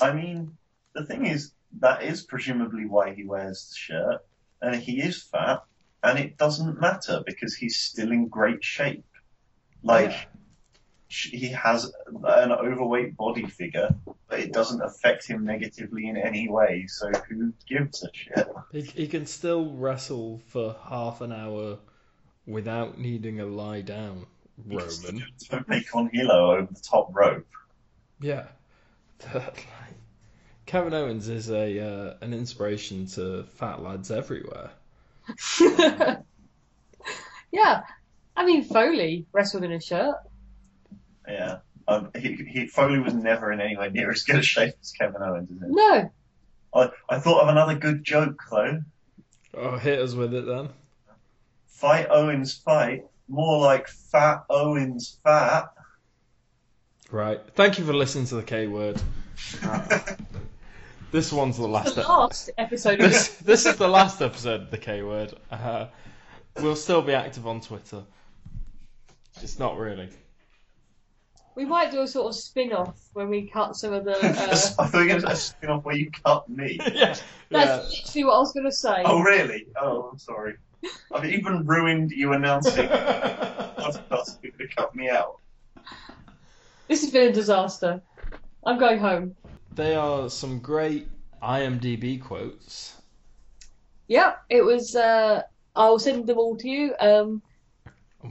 I mean, the thing is, that is presumably why he wears the shirt, and he is fat, and it doesn't matter because he's still in great shape. Like, Yeah. Sh he has an overweight body figure, but it doesn't affect him negatively in any way, so who gives a shit? He, he can still wrestle for half an hour without needing a lie down, Roman. Don't make on Hilo over the top rope. Yeah. Kevin Owens is a uh, an inspiration to fat lads everywhere. yeah, I mean Foley wrestled in a shirt. Yeah. Um, he, he, Foley was never in anywhere near as good a shape as Kevin Owens, is it? No, I, I thought of another good joke, though. Oh, hit us with it then. Fight Owens fight. More like Fat Owens fat. Right. Thank you for listening to the K word. This one's the last. the ep- last episode this this is the last episode of the K word. Uh, we'll still be active on Twitter. It's not really. We might do a sort of spin-off when we cut some of the. I Uh, thought you were going to spin off where you cut me. yeah. that's Yeah. literally what I was going to say. Oh, really? Oh, I'm sorry. I've even ruined you announcing podcast people to cut me out. This has been a disaster. I'm going home. They are some great IMDb quotes. Yep, it was. Uh, I'll send them all to you. Um,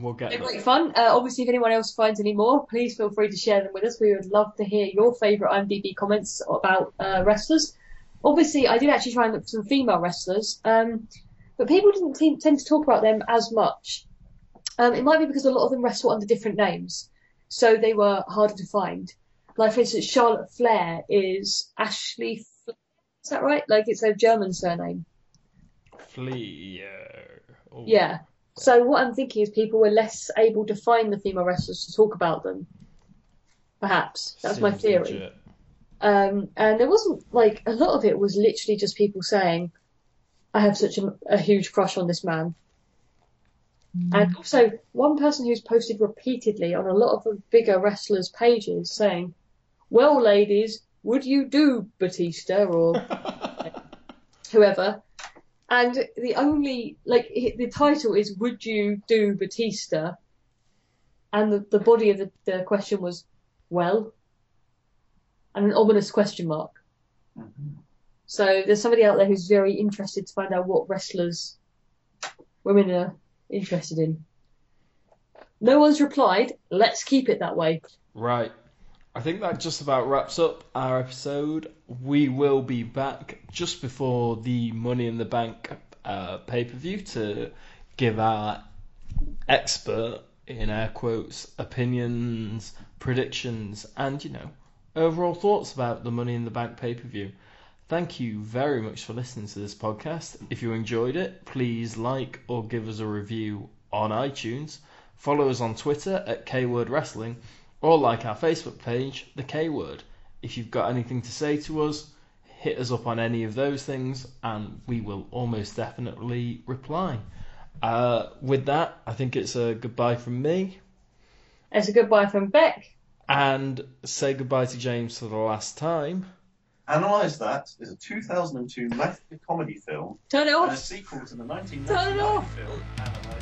We'll get They're them. great fun. Uh, obviously, if anyone else finds any more, please feel free to share them with us. We would love to hear your favourite IMDb comments about uh, wrestlers. Obviously, I did actually try and look for some female wrestlers, um, but people didn't te- tend to talk about them as much. Um, it might be because a lot of them wrestle under different names, so they were harder to find. Like, for instance, Charlotte Flair is Ashley. Flair, is that right? Like, it's a German surname. Fleer. Oh. Yeah. So what I'm thinking is people were less able to find the female wrestlers to talk about them. Perhaps that's my theory. Um, and there wasn't like a lot of it was literally just people saying, "I have such a, a huge crush on this man." And also, one person who's posted repeatedly on a lot of the bigger wrestlers' pages saying, "Well, ladies, would you do Batista or whoever?" And the only like the title is "Would you do Batista?" And the, the body of the, the question was, "Well," and an ominous question mark. Mhm. So there's somebody out there who's very interested to find out what wrestlers women are interested in. No one's replied. Let's keep it that way. Right. I think that just about wraps up our episode. We will be back just before the Money in the Bank uh, pay per view to give our expert, in air quotes, opinions, predictions, and, you know, overall thoughts about the Money in the Bank pay per view. Thank you very much for listening to this podcast. If you enjoyed it, please like or give us a review on iTunes. Follow us on Twitter at Kword Wrestling or like our Facebook page, The K Word. If you've got anything to say to us, hit us up on any of those things and we will almost definitely reply. Uh, with that, I think it's a goodbye from me It's a goodbye from Bek. and say goodbye to James for the last time. Analyze That is a 2002 mafia comedy film Turn it and a sequel to the Turn it 1999 off. film Annabelle.